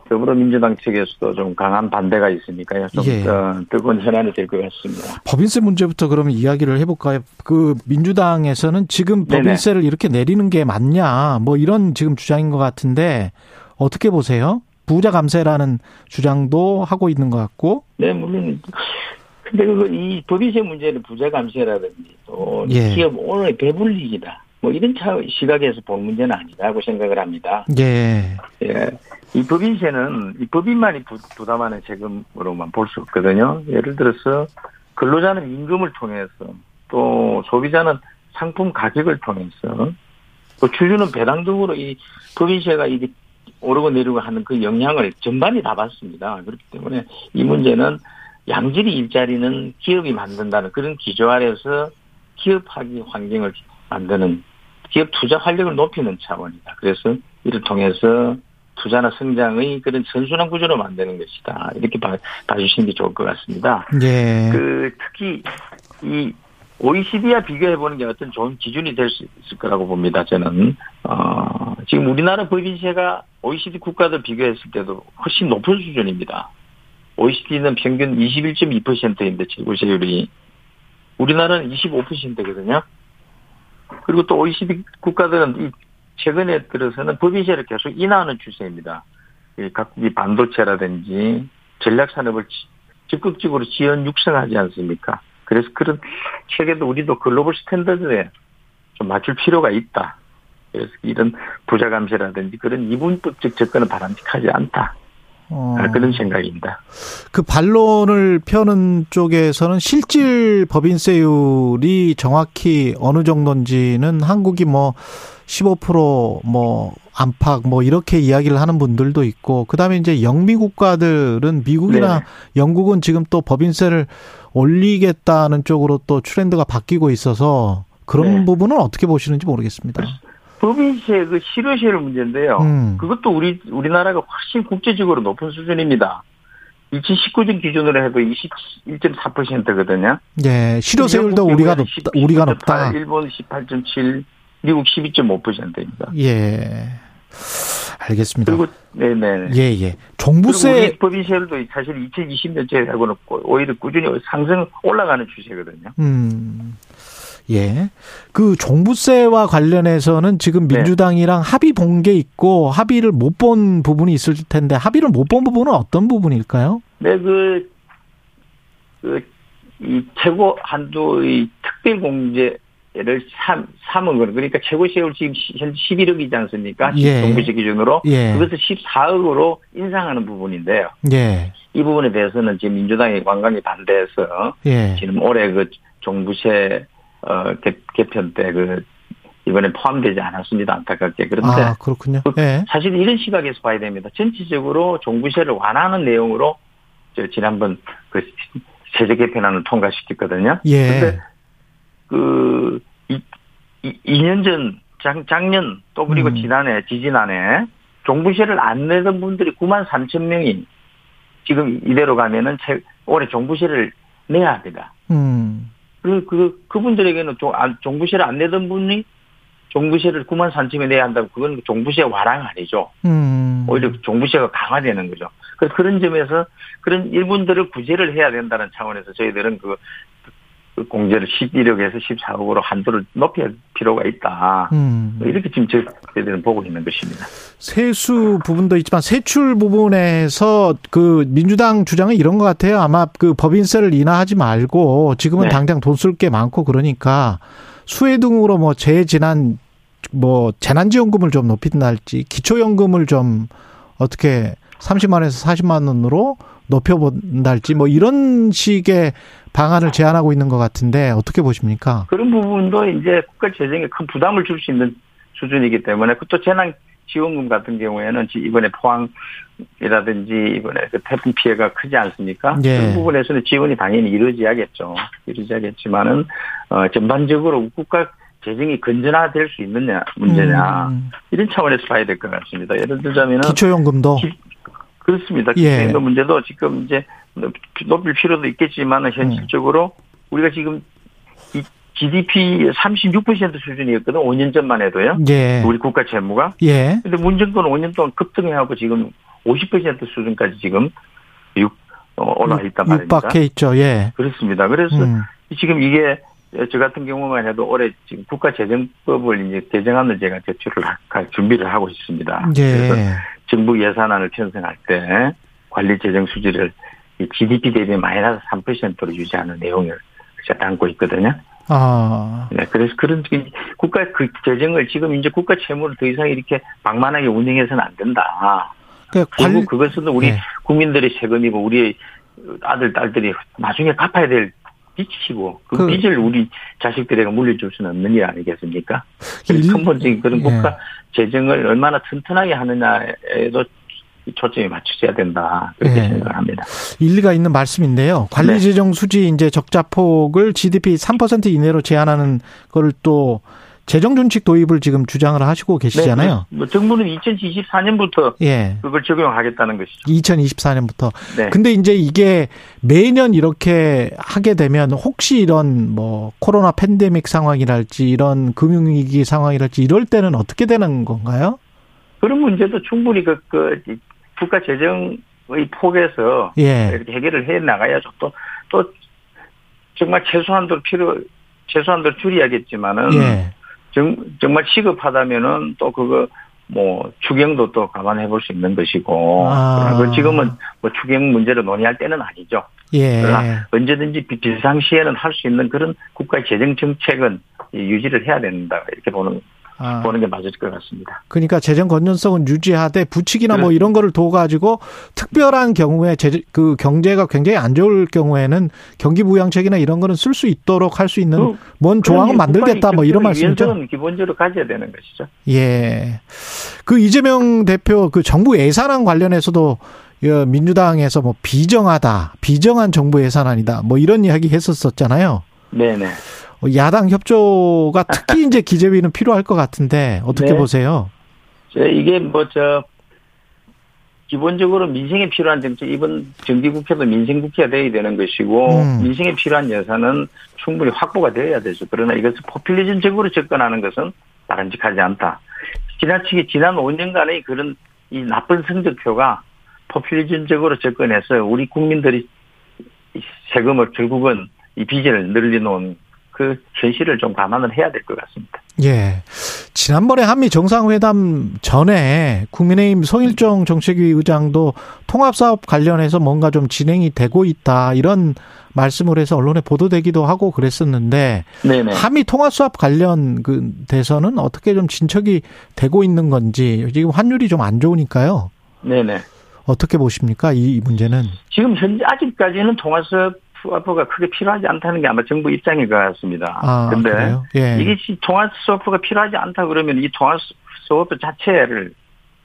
더불어민주당 측에서도 좀 강한 반대가 있으니까요. 좀 예. 어, 뜨거운 현안이 될 것 같습니다. 법인세 문제부터 그러면 이야기를 해볼까요? 그 민주당에서는 지금 네네. 법인세를 이렇게 내리는 게 맞냐, 뭐 이런 지금 주장인 것 같은데 어떻게 보세요? 부자 감세라는 주장도 하고 있는 것 같고, 네, 물론 근데 그거 이 법인세 문제는 부자 감세라든지 또 예. 기업 오너의 배불리기다. 뭐 이런 차 시각에서 본 문제는 아니라고 생각을 합니다. 예, 예. 이 법인세는 이 법인만이 부, 부담하는 세금으로만 볼 수 없거든요. 예를 들어서 근로자는 임금을 통해서 또 소비자는 상품 가격을 통해서 또 주주는 배당적으로 이 법인세가 이게 오르고 내리고 하는 그 영향을 전반이 다 받습니다. 그렇기 때문에 이 문제는 양질의 일자리는 기업이 만든다는 그런 기조 아래서 기업하기 환경을 만드는 기업 투자 활력을 높이는 차원이다. 그래서 이를 통해서 투자나 성장의 그런 선순환 구조로 만드는 것이다. 이렇게 봐, 봐주시는 게 좋을 것 같습니다. 예, 그 특히 이 OECD와 비교해 보는 게 어떤 좋은 기준이 될 수 있을 거라고 봅니다. 저는 어, 지금 우리나라 법인세가 OECD 국가들 비교했을 때도 훨씬 높은 수준입니다. OECD는 평균 21.2%인데 재고세율이 우리나라는 25%거든요. 그리고 또 OECD 국가들은 이 최근에 들어서는 법인세를 계속 인하하는 추세입니다. 각국이 반도체라든지 전략 산업을 적극적으로 지원 육성하지 않습니까? 그래서 그런 체계도 우리도 글로벌 스탠더드에 좀 맞출 필요가 있다. 그래서 이런 부자 감세라든지 그런 이분법적 접근은 바람직하지 않다. 어. 그런 생각입니다. 그 반론을 펴는 쪽에서는 실질 법인세율이 정확히 어느 정도인지는 한국이 뭐 15%뭐 안팎 뭐 이렇게 이야기를 하는 분들도 있고 그다음에 이제 영미 국가들은 미국이나 네. 영국은 지금 또 법인세를 올리겠다는 쪽으로 또 트렌드가 바뀌고 있어서 그런 네. 부분은 어떻게 보시는지 모르겠습니다. 법인세 그 실효세율 문제인데요. 음. 그것도 우리 우리나라가 훨씬 국제적으로 높은 수준입니다. 2019년 기준으로 해도 21.4%거든요. 예, 실효세율도 우리가 높다. 우리가 높다. 일본 18.7, 미국 12.5%입니다. 예. 알겠습니다. 그리고 네네. 예 예. 종부세 법인세율도 사실 2020년째하고는 오히려 꾸준히 상승 올라가는 추세거든요. 음. 예. 그 종부세와 관련해서는 지금 네. 민주당이랑 네. 합의 본 게 있고 합의를 못 본 부분이 있을 텐데 합의를 못 본 부분은 어떤 부분일까요? 네, 그, 그, 이 최고 한도의 특별 공제를 삼, 삼은 거는 그러니까 최고 세율 지금 현재 11억이지 않습니까? 예. 종부세 기준으로. 예. 그것을 14억으로 인상하는 부분인데요. 예. 이 부분에 대해서는 지금 민주당이 관광이 반대해서 예. 지금 올해 그 종부세 어, 개, 개편 때 그, 이번에 포함되지 않았습니다. 안타깝게. 그런데. 아, 그렇군요. 그 네. 사실 이런 시각에서 봐야 됩니다. 전체적으로 종부세를 완화하는 내용으로 저 지난번 그 세제 개편안을 통과시켰거든요. 예. 근데 그, 이, 이 2년 전, 작, 작년 또 그리고 음. 지난해, 지지난해 종부세를 안 내던 분들이 9만 3천 명이 지금 이대로 가면은 올해 종부세를 내야 합니다. 음. 그, 그, 그분들에게는 종, 종부세를 안 내던 분이 종부세를 9만 3천에 내야 한다고 그건 종부세 완화가 아니죠. 음. 오히려 종부세가 강화되는 거죠. 그래서 그런 점에서 그런 일분들을 구제를 해야 된다는 차원에서 저희들은 그, 그 공제를 11억에서 14억으로 한도를 높일 필요가 있다. 음. 뭐 이렇게 지금 저희들은 보고 있는 것입니다. 세수 부분도 있지만 세출 부분에서 그 민주당 주장은 이런 것 같아요. 아마 그 법인세를 인하하지 말고 지금은 네. 당장 돈 쓸 게 많고 그러니까 수혜 등으로 뭐 재지난 뭐 재난지원금을 좀 높인달지 기초연금을 좀 어떻게 30만 원에서 40만 원으로 높여본달지 뭐 이런 식의 방안을 제안하고 있는 것 같은데 어떻게 보십니까? 그런 부분도 이제 국가 재정에 큰 부담을 줄 수 있는 수준이기 때문에 또 재난 지원금 같은 경우에는 이번에 포항이라든지 이번에 그 태풍 피해가 크지 않습니까? 예. 그런 부분에서는 지원이 당연히 이루어져야겠죠. 이루어져야겠지만은 어 전반적으로 국가 재정이 건전화될 수 있느냐 문제냐 음. 이런 차원에서 봐야 될 것 같습니다. 예를 들자면은 기초연금도 기, 그렇습니다. 예. 기초연금 문제도 지금 이제 높일 필요도 있겠지만 현실적으로 음. 우리가 지금 GDP 36% 수준이었거든. 5년 전만 해도요. 예. 우리 국가 재무가. 예. 근데 문정권은 5년 동안 급등해하고 지금 50% 수준까지 지금 육, 어, 올라 있단 말입니다. 육박해 있죠. 예. 그렇습니다. 그래서 음. 지금 이게 저 같은 경우만 해도 올해 지금 국가재정법을 이제 개정안을 제가 제출을 할 준비를 하고 있습니다. 예. 그래서 정부 예산안을 편성할 때 관리 재정 수지를 GDP 대비 마이너스 3%로 유지하는 내용을 제가 담고 있거든요. 아. 네, 그래서 그런 국가 그 재정을 지금 이제 국가 채무를 더 이상 이렇게 막만하게 운영해서는 안 된다. 그러니까 결국 그것은 우리 네. 국민들의 세금이고 우리 아들 딸들이 나중에 갚아야 될 빚이고 그, 그 빚을 우리 자식들에게 물려줄 수는 없는 일 아니겠습니까? 근본적인 그런 예. 국가 재정을 얼마나 튼튼하게 하느냐에도 초점이 맞춰져야 된다 그렇게 네. 생각합니다. 일리가 있는 말씀인데요. 관리재정 네. 수지 이제 적자폭을 GDP 3% 이내로 제한하는 거를 또 재정 준칙 도입을 지금 주장을 하시고 계시잖아요. 네, 뭐 정부는 2024년부터 예. 그걸 적용하겠다는 것이죠. 2024년부터. 네. 근데 이제 이게 매년 이렇게 하게 되면 혹시 이런 뭐 코로나 팬데믹 상황이랄지 이런 금융위기 상황이랄지 이럴 때는 어떻게 되는 건가요? 그런 문제도 충분히 그, 그 국가 재정의 폭에서 예. 이렇게 해결을 해 나가야죠. 또, 또, 정말 최소한도 필요, 최소한도 줄여야겠지만은, 예. 정, 정말 시급하다면은 또 그거 뭐 추경도 또 감안해 볼 수 있는 것이고 아. 그 지금은 뭐 추경 문제를 논의할 때는 아니죠. 예. 그러나 언제든지 비- 비상시에는 할 수 있는 그런 국가 재정 정책은 유지를 해야 된다 이렇게 보는 아, 보는 게 맞을 것 같습니다. 그러니까 재정 건전성은 유지하되 부칙이나 뭐 그렇- 이런 거를 둬가지고 특별한 경우에 제, 그 경제가 굉장히 안 좋을 경우에는 경기 부양책이나 이런 거는 쓸 수 있도록 할 수 있는 그- 뭔 조항은 그런 만들겠다 뭐 이런 말씀이죠. 기본적으로 가져야 되는 것이죠. 예. 그 이재명 대표 그 정부 예산안 관련해서도 어, 민주당에서 뭐 비정하다, 비정한 정부 예산안이다, 뭐 이런 이야기 했었었잖아요. 네네. 어, 야당 협조가 특히 이제 기재위는 필요할 것 같은데 어떻게 네. 보세요? 저 이게 뭐 저 기본적으로 민생에 필요한 정책 이번 정기국회도 민생국회가 돼야 되는 것이고 음. 민생에 필요한 예산은 충분히 확보가 되어야 되죠. 그러나 이것을 포퓰리즘적으로 접근하는 것은 바람직하지 않다. 지나치게 지난 5년간의 그런 이 나쁜 성적표가 포퓰리즘적으로 접근해서 우리 국민들이 이 세금을 결국은 이 빚을 늘려놓은 그 현실을 좀 감안을 해야 될 것 같습니다. 예. 지난번에 한미 정상회담 전에 국민의힘 송일정 정책위 의장도 통합사업 관련해서 뭔가 좀 진행이 되고 있다 이런 말씀을 해서 언론에 보도되기도 하고 그랬었는데 네네. 한미 통합사업 관련 그 대선은 어떻게 좀 진척이 되고 있는 건지 지금 환율이 좀 안 좋으니까요. 네네. 어떻게 보십니까 이, 이 문제는? 지금 현재 아직까지는 통화수업 수업가 크게 필요하지 않다는 게 아마 정부 입장일 것 같습니다. 아, 근데? 예. 이게 통화 수업가 필요하지 않다 그러면 이 통화 수업 자체를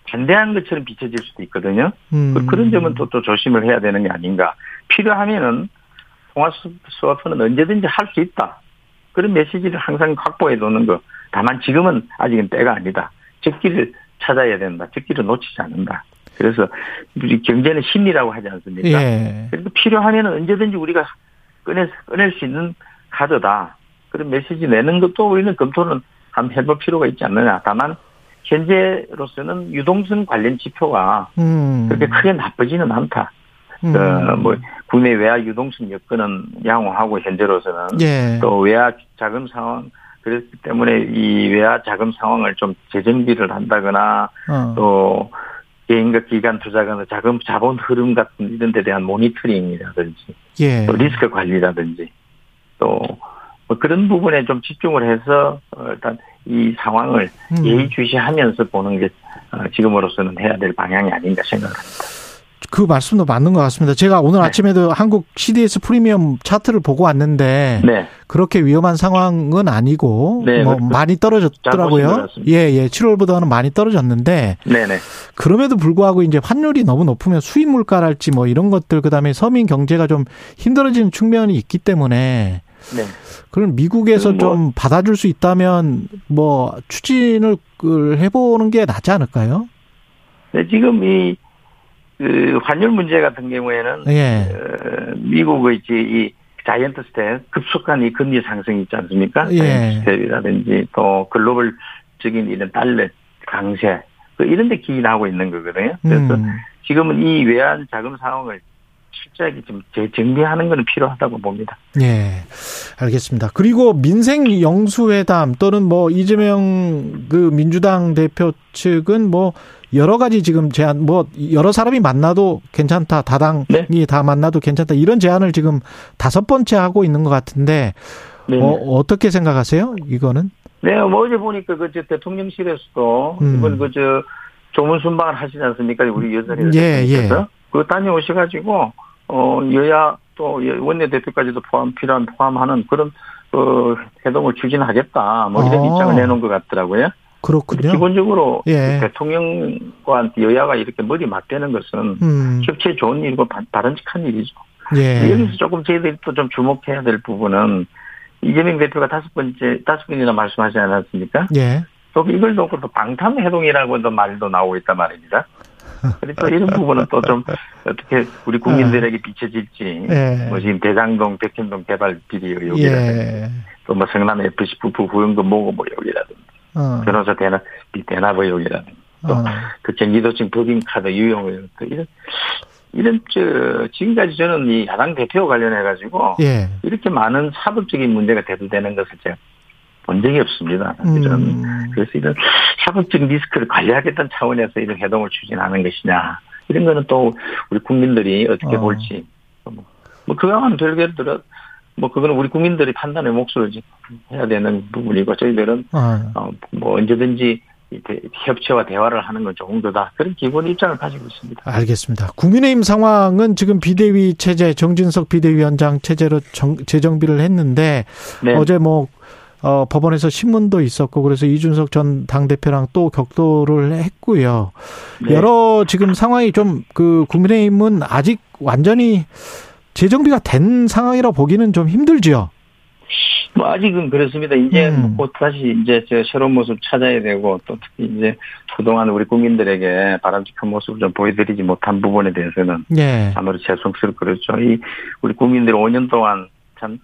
반대하는 것처럼 비춰질 수도 있거든요. 음. 그- 그런 점은 또, 또 조심을 해야 되는 게 아닌가. 필요하면은 통화 수업은 언제든지 할 수 있다. 그런 메시지를 항상 확보해 두는 거. 다만 지금은 아직은 때가 아니다. 적기를 찾아야 된다. 적기를 놓치지 않는다. 그래서 우리 경제는 심리라고 하지 않습니까? 예. 그래서 필요하면 언제든지 우리가 꺼내, 꺼낼 수 있는 카드다. 그런 메시지 내는 것도 우리는 검토는 한번 해볼 필요가 있지 않느냐. 다만, 현재로서는 유동성 관련 지표가 음. 그렇게 크게 나쁘지는 않다. 음. 어, 뭐, 국내 외화 유동성 여건은 양호하고 현재로서는 예. 또 외화 자금 상황, 그렇기 때문에 이 외화 자금 상황을 좀 재정비를 한다거나 어. 또 개인과 기관 투자가는 자금 자본 흐름 같은 이런 데 대한 모니터링이라든지 예. 또 리스크 관리라든지 또 뭐 그런 부분에 좀 집중을 해서 어, 일단 이 상황을 음. 예의주시하면서 보는 게 어, 지금으로서는 해야 될 방향이 아닌가 생각합니다. 그 말씀도 맞는 것 같습니다. 제가 오늘 네. 아침에도 한국 CDS 프리미엄 차트를 보고 왔는데 네, 그렇게 위험한 상황은 아니고 네, 뭐 그- 많이 떨어졌더라고요. 예, 예. 7월보다는 많이 떨어졌는데 네, 네, 그럼에도 불구하고 이제 환율이 너무 높으면 수입 물가랄지 뭐 이런 것들 그다음에 서민 경제가 좀 힘들어지는 측면이 있기 때문에 네. 그럼 미국에서 뭐- 좀 받아줄 수 있다면 뭐 추진을 그 해보는 게 낫지 않을까요? 네, 지금 이, 그, 환율 문제 같은 경우에는, 예. 어, 미국의 이제 이 giant step, 급속한 이 금리 상승이 있지 않습니까? 예. giant step이라든지 또 글로벌적인 이런 달러 강세, 그 이런 데 기인하고 있는 거거든요. 그래서 음. 지금은 이 외환 자금 상황을 실제하게 좀 재정비하는 것은 필요하다고 봅니다. 예, 알겠습니다. 그리고 민생 영수회담 또는 뭐 이재명 그 민주당 대표 측은 뭐 여러 가지 지금 제안 뭐 여러 사람이 만나도 괜찮다 다당이 네. 다 만나도 괜찮다 이런 제안을 지금 다섯 번째 하고 있는 것 같은데 네. 어, 어떻게 생각하세요? 이거는? 네, 뭐 어제 보니까 그저 대통령실에서도 음. 이번 그저 조문 순방을 하시지 않습니까? 우리 여전히 예, 대통령께서 그 다녀오셔가지고 어 여야 또 원내 대표까지도 포함 필요한 포함하는 그런 어 회동을 추진하겠다 뭐 이런 아. 입장을 내놓은 것 같더라고요. 그렇군요. 기본적으로 예. 대통령과 여야가 이렇게 머리 맞대는 것은 음, 협치에 좋은 일이고 바, 바람직한 일이죠. 예. 여기서 조금 저희들이 또 좀 주목해야 될 부분은 이재명 대표가 다섯 번째 다섯 번이나 말씀하지 않았습니까? 예. 또 이걸 놓고 또 방탄해동이라고도 말도 나오고 있단 말입니다. 그래서 이런 부분은 또 좀 어떻게 우리 국민들에게 비춰질지. 예. 뭐 지금 대장동, 백현동 개발 비리 의혹이라든지 예. 또뭐 성남 FC 부부 후원금 모금 의혹이라든지 어. 변호사 대납, 대납 의혹이라든지 또 어. 그 경기도청 법인카드 유용 의혹 또 이런 이런 저 지금까지 저는 이 야당 대표 관련해 가지고 예. 이렇게 많은 사법적인 문제가 대두되는 것을 제가 본 적이 없습니다. 이런 음. 그래서 이런 사법적 리스크를 관리하겠다는 차원에서 이런 해동을 추진하는 것이냐 이런 거는 또 우리 국민들이 어떻게 어. 볼지 뭐, 뭐 그거와는 별개로 들어 뭐 그거는 우리 국민들이 판단의 몫을 해야 되는 부분이고 저희들은 어. 어, 뭐 언제든지 협치와 대화를 하는 건 정도다. 그런 기본 입장을 가지고 있습니다. 알겠습니다. 국민의힘 상황은 지금 비대위 체제, 정진석 비대위원장 체제로 정, 재정비를 했는데 네. 어제 뭐 어, 법원에서 신문도 있었고 그래서 이준석 전 당대표랑 또 격돌을 했고요. 네. 여러 지금 상황이 좀 그 국민의힘은 아직 완전히 재정비가 된 상황이라 보기는 좀 힘들지요. 뭐 아직은 그렇습니다. 이제 음. 곧 다시 이제 저 새로운 모습 찾아야 되고 또 특히 이제 그동안 우리 국민들에게 바람직한 모습을 좀 보여드리지 못한 부분에 대해서는 예. 아무래도 죄송스럽고 그렇죠. 이 우리 국민들이 5년 동안 참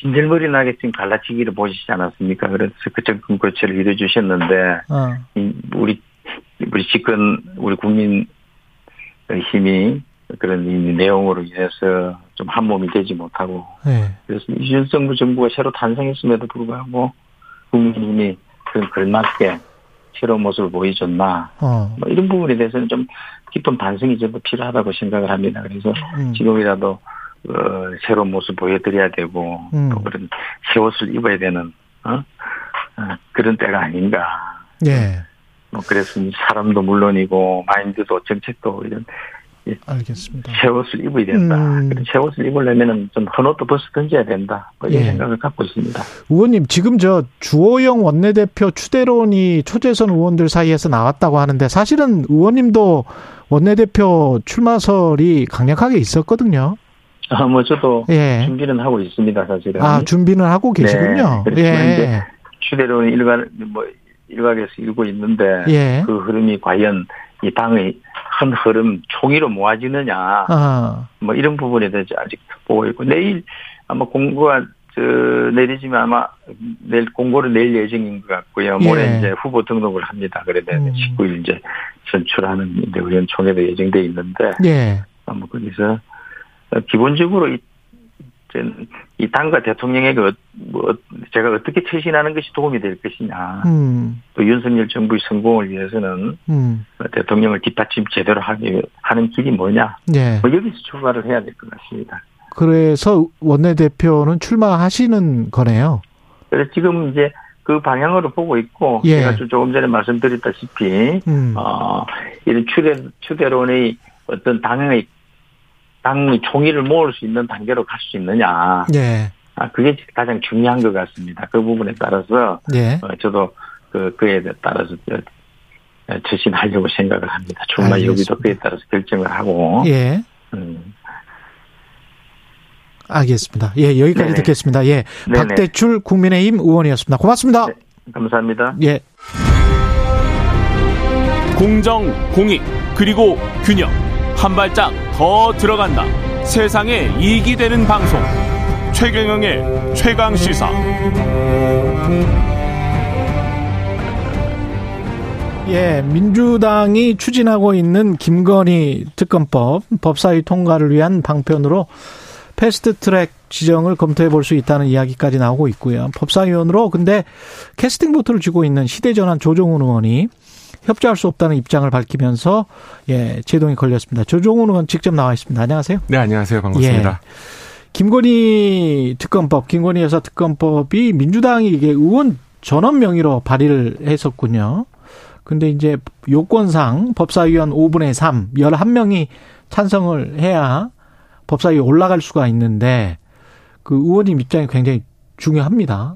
진절머리 나게 지금 갈라치기를 보시지 않았습니까? 그래서 그적 거치를 이뤄주셨는데 어. 우리 우리 집권 우리 국민의 힘이 그런 이 내용으로 인해서 좀 한 몸이 되지 못하고 네. 그래서 이준석 정부가 새로 탄생했음에도 불구하고 국민이 그 걸맞게 새로운 모습을 보여줬나 어. 뭐 이런 부분에 대해서는 좀 깊은 반성이 좀 필요하다고 생각을 합니다. 그래서 음. 지금이라도 어, 새로운 모습 보여드려야 되고 음. 또 그런 새 옷을 입어야 되는 어? 어 그런 때가 아닌가. 예. 뭐 그래서 사람도 물론이고 마인드도 정책도 이런 알겠습니다. 새 옷을 입어야 된다. 음. 새 옷을 입으려면은 좀 헌옷도 벗어 던져야 된다. 뭐 이런 예. 생각을 갖고 있습니다. 의원님 지금 저 주호영 원내대표 추대론이 초재선 의원들 사이에서 나왔다고 하는데 사실은 의원님도 원내대표 출마설이 강력하게 있었거든요. 아, 뭐 저도 예. 준비는 하고 있습니다, 사실은. 아, 준비는 하고 계시군요. 네. 예. 추대론이 일각 뭐 일각에서 일고 있는데 예. 그 흐름이 과연 이 당의 큰 흐름 총의로 모아지느냐 아. 뭐 이런 부분에 대해서 아직 보고 있고 내일 아마 공고가 저 내리지만 아마 내일 공고를 낼 예정인 것 같고요. 모레 예. 이제 후보 등록을 합니다. 그래서 음. 19일 이제 선출하는 의원총회도 예정돼 있는데 예. 아마 거기서 기본적으로 이, 이 당과 대통령에게 어, 뭐 제가 어떻게 처신하는 것이 도움이 될 것이냐. 음. 또 윤석열 정부의 성공을 위해서는 음. 대통령을 뒷받침 제대로 하기 하는 길이 뭐냐. 네. 뭐 여기서 출발을 해야 될 것 같습니다. 그래서 원내대표는 출마하시는 거네요. 그래서 지금 이제 그 방향으로 보고 있고 예. 제가 조금 전에 말씀드렸다시피 음. 어, 이런 추대 추대론의 어떤 당의 당 총의를 모을 수 있는 단계로 갈 수 있느냐. 네. 아, 그게 가장 중요한 것 같습니다. 그 부분에 따라서 네. 어, 저도 그 그에 따라서 처신하려고 생각을 합니다. 출마 여기도 그에 따라서 결정을 하고. 예. 음. 알겠습니다. 예, 여기까지 네네. 듣겠습니다. 예. 네네. 박대출 국민의힘 의원이었습니다. 고맙습니다. 네, 감사합니다. 예. 공정, 공익, 그리고 균형. 한 발짝 더 들어간다. 세상에 이익이 되는 방송. 최경영의 최강 시사. 예, 민주당이 추진하고 있는 김건희 특검법 법사위 통과를 위한 방편으로 fast track 지정을 검토해 볼 수 있다는 이야기까지 나오고 있고요. 법사위원으로 근데 캐스팅 보트를 쥐고 있는 시대전환 조정훈 의원이 협조할 수 없다는 입장을 밝히면서 예, 제동이 걸렸습니다. 조정훈 의원 직접 나와 있습니다. 안녕하세요. 네, 안녕하세요. 반갑습니다. 예. 김건희 특검법, 김건희 여사 특검법이 민주당이 이게 의원 전원 명의로 발의를 했었군요. 근데 이제 요건상 법사위원 5분의 3, 11명이 찬성을 해야 법사위에 올라갈 수가 있는데 그 의원님 입장이 굉장히 중요합니다.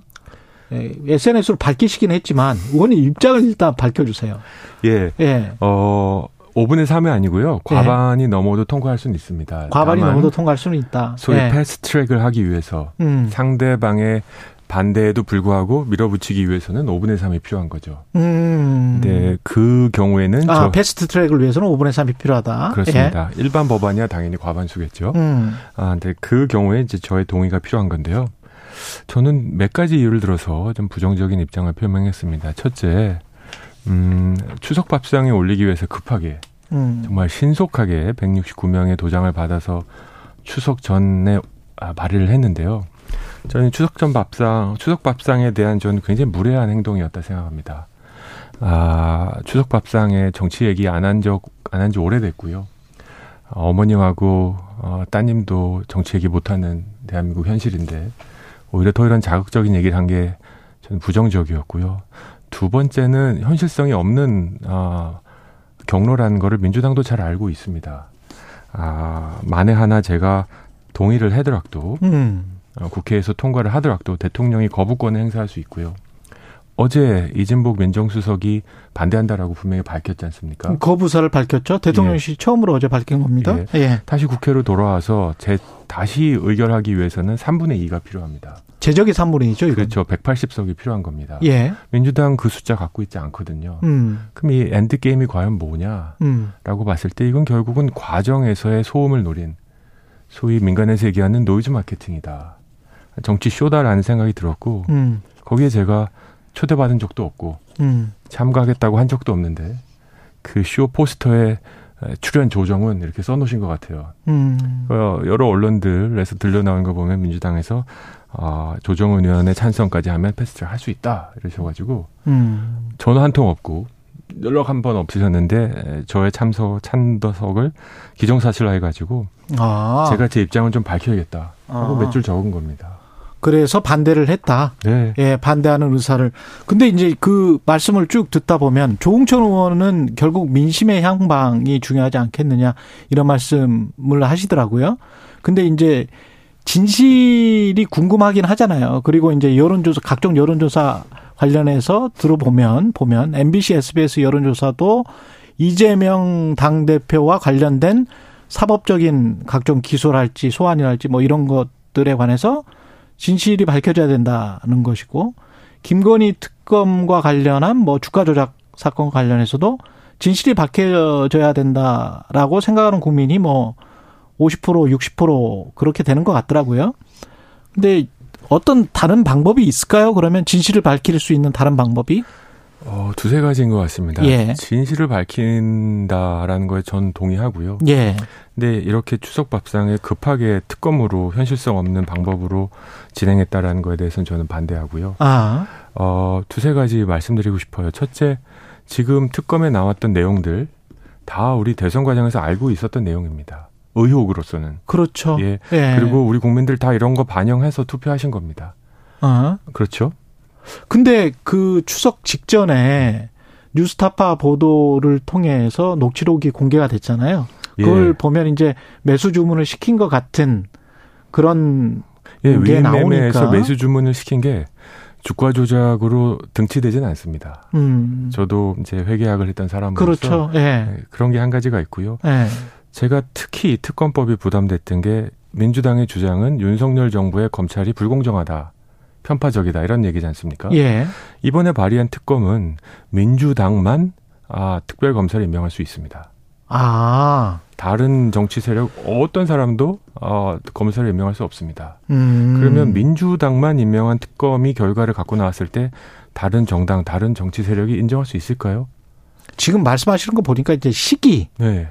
SNS로 예, 밝히시긴 했지만 의원님 입장을 일단 밝혀주세요. 예. 예. 어. 5분의 3이 아니고요. 과반이 예. 넘어도 통과할 수는 있습니다. 과반이 넘어도 통과할 수는 있다. 소위 예. 패스트 트랙을 하기 위해서 음. 상대방의 반대에도 불구하고 밀어붙이기 위해서는 5분의 3이 필요한 거죠. 음. 네, 그 경우에는 아, 패스트 트랙을 위해서는 5분의 3이 필요하다. 그렇습니다. 예. 일반 법안이야 당연히 과반수겠죠. 음. 아, 근데 그 경우에 이제 저의 동의가 필요한 건데요. 저는 몇 가지 이유를 들어서 좀 부정적인 입장을 표명했습니다. 첫째, 음, 추석 밥상에 올리기 위해서 급하게 음. 정말 신속하게 169명의 도장을 받아서 추석 전에 아, 발의를 했는데요. 저는 추석 전 밥상, 추석 밥상에 대한 저는 굉장히 무례한 행동이었다 생각합니다. 아, 추석 밥상에 정치 얘기 안 한 적, 안 한 지 오래됐고요. 어머님하고 어, 따님도 정치 얘기 못하는 대한민국 현실인데 오히려 더 이런 자극적인 얘기를 한 게 저는 부정적이었고요. 두 번째는 현실성이 없는 아, 경로라는 거를 민주당도 잘 알고 있습니다. 아, 만에 하나 제가 동의를 하더라도 음. 어, 국회에서 통과를 하더라도 대통령이 거부권을 행사할 수 있고요. 어제 이진복 민정수석이 반대한다라고 분명히 밝혔지 않습니까? 거부 의사를 밝혔죠. 대통령실 예. 처음으로 어제 밝힌 겁니다. 예. 예. 다시 국회로 돌아와서 제 다시 의결하기 위해서는 3분의 2가 필요합니다. 재적이 3분의 2죠. 이건. 그렇죠. 180석이 필요한 겁니다. 예. 민주당 그 숫자 갖고 있지 않거든요. 음. 그럼 이 end game이 과연 뭐냐라고 음. 봤을 때 이건 결국은 과정에서의 소음을 노린 소위 민간에서 얘기하는 noise marketing이다. 정치 쇼다라는 생각이 들었고 음. 거기에 제가 초대받은 적도 없고 음. 참가하겠다고 한 적도 없는데 그 쇼 포스터에 출연 조정은 이렇게 써놓으신 것 같아요. 음. 어, 여러 언론들에서 들려나온 거 보면 민주당에서 어, 조정은 의원의 찬성까지 하면 패스트를 할 수 있다 이러셔가지고 음. 전화 한 통 없고 연락 한 번 없으셨는데 저의 참석 찬더석을 기정사실화 해가지고 아. 제가 제 입장을 좀 밝혀야겠다 하고 아. 몇줄 적은 겁니다. 그래서 반대를 했다. 네. 예, 반대하는 의사를. 근데 이제 그 말씀을 쭉 듣다 보면 조홍천 의원은 결국 민심의 향방이 중요하지 않겠느냐 이런 말씀을 하시더라고요. 근데 이제 진실이 궁금하긴 하잖아요. 그리고 이제 여론조사 각종 여론조사 관련해서 들어보면 보면 MBC, SBS 여론조사도 이재명 당 대표와 관련된 사법적인 각종 기소랄지 소환이랄지 뭐 이런 것들에 관해서 진실이 밝혀져야 된다는 것이고 김건희 특검과 관련한 뭐 주가 조작 사건 관련해서도 진실이 밝혀져야 된다라고 생각하는 국민이 뭐 50% 60% 그렇게 되는 것 같더라고요. 근데 어떤 다른 방법이 있을까요? 그러면 진실을 밝힐 수 있는 다른 방법이? 어, 두세 가지인 것 같습니다. 예. 진실을 밝힌다라는 거에 전 동의하고요. 예. 근데 이렇게 추석 밥상에 급하게 특검으로 현실성 없는 방법으로 진행했다라는 거에 대해서는 저는 반대하고요. 아. 어, 두세 가지 말씀드리고 싶어요. 첫째, 지금 특검에 나왔던 내용들 다 우리 대선 과정에서 알고 있었던 내용입니다. 의혹으로서는. 그렇죠. 예. 예. 그리고 우리 국민들 다 이런 거 반영해서 투표하신 겁니다. 아. 그렇죠. 근데 그 추석 직전에 뉴스타파 보도를 통해서 녹취록이 공개가 됐잖아요. 그걸 예. 보면 이제 매수 주문을 시킨 것 같은 그런 예, 게 나오니까 매수 주문을 시킨 게 주가 조작으로 등치되지는 않습니다. 음. 저도 이제 회계학을 했던 사람으로서 그렇죠. 예. 예. 그런 게 한 가지가 있고요. 예. 제가 특히 특검법이 부담됐던 게 민주당의 주장은 윤석열 정부의 검찰이 불공정하다. 편파적이다 이런 얘기지 않습니까? 예. 이번에 발의한 특검은 민주당만 아, 특별 검사를 임명할 수 있습니다. 아. 다른 정치 세력 어떤 사람도 어, 검사를 임명할 수 없습니다. 음. 그러면 민주당만 임명한 특검이 결과를 갖고 나왔을 때 다른 정당, 다른 정치 세력이 인정할 수 있을까요? 지금 말씀하시는 거 보니까 이제 시기, 네.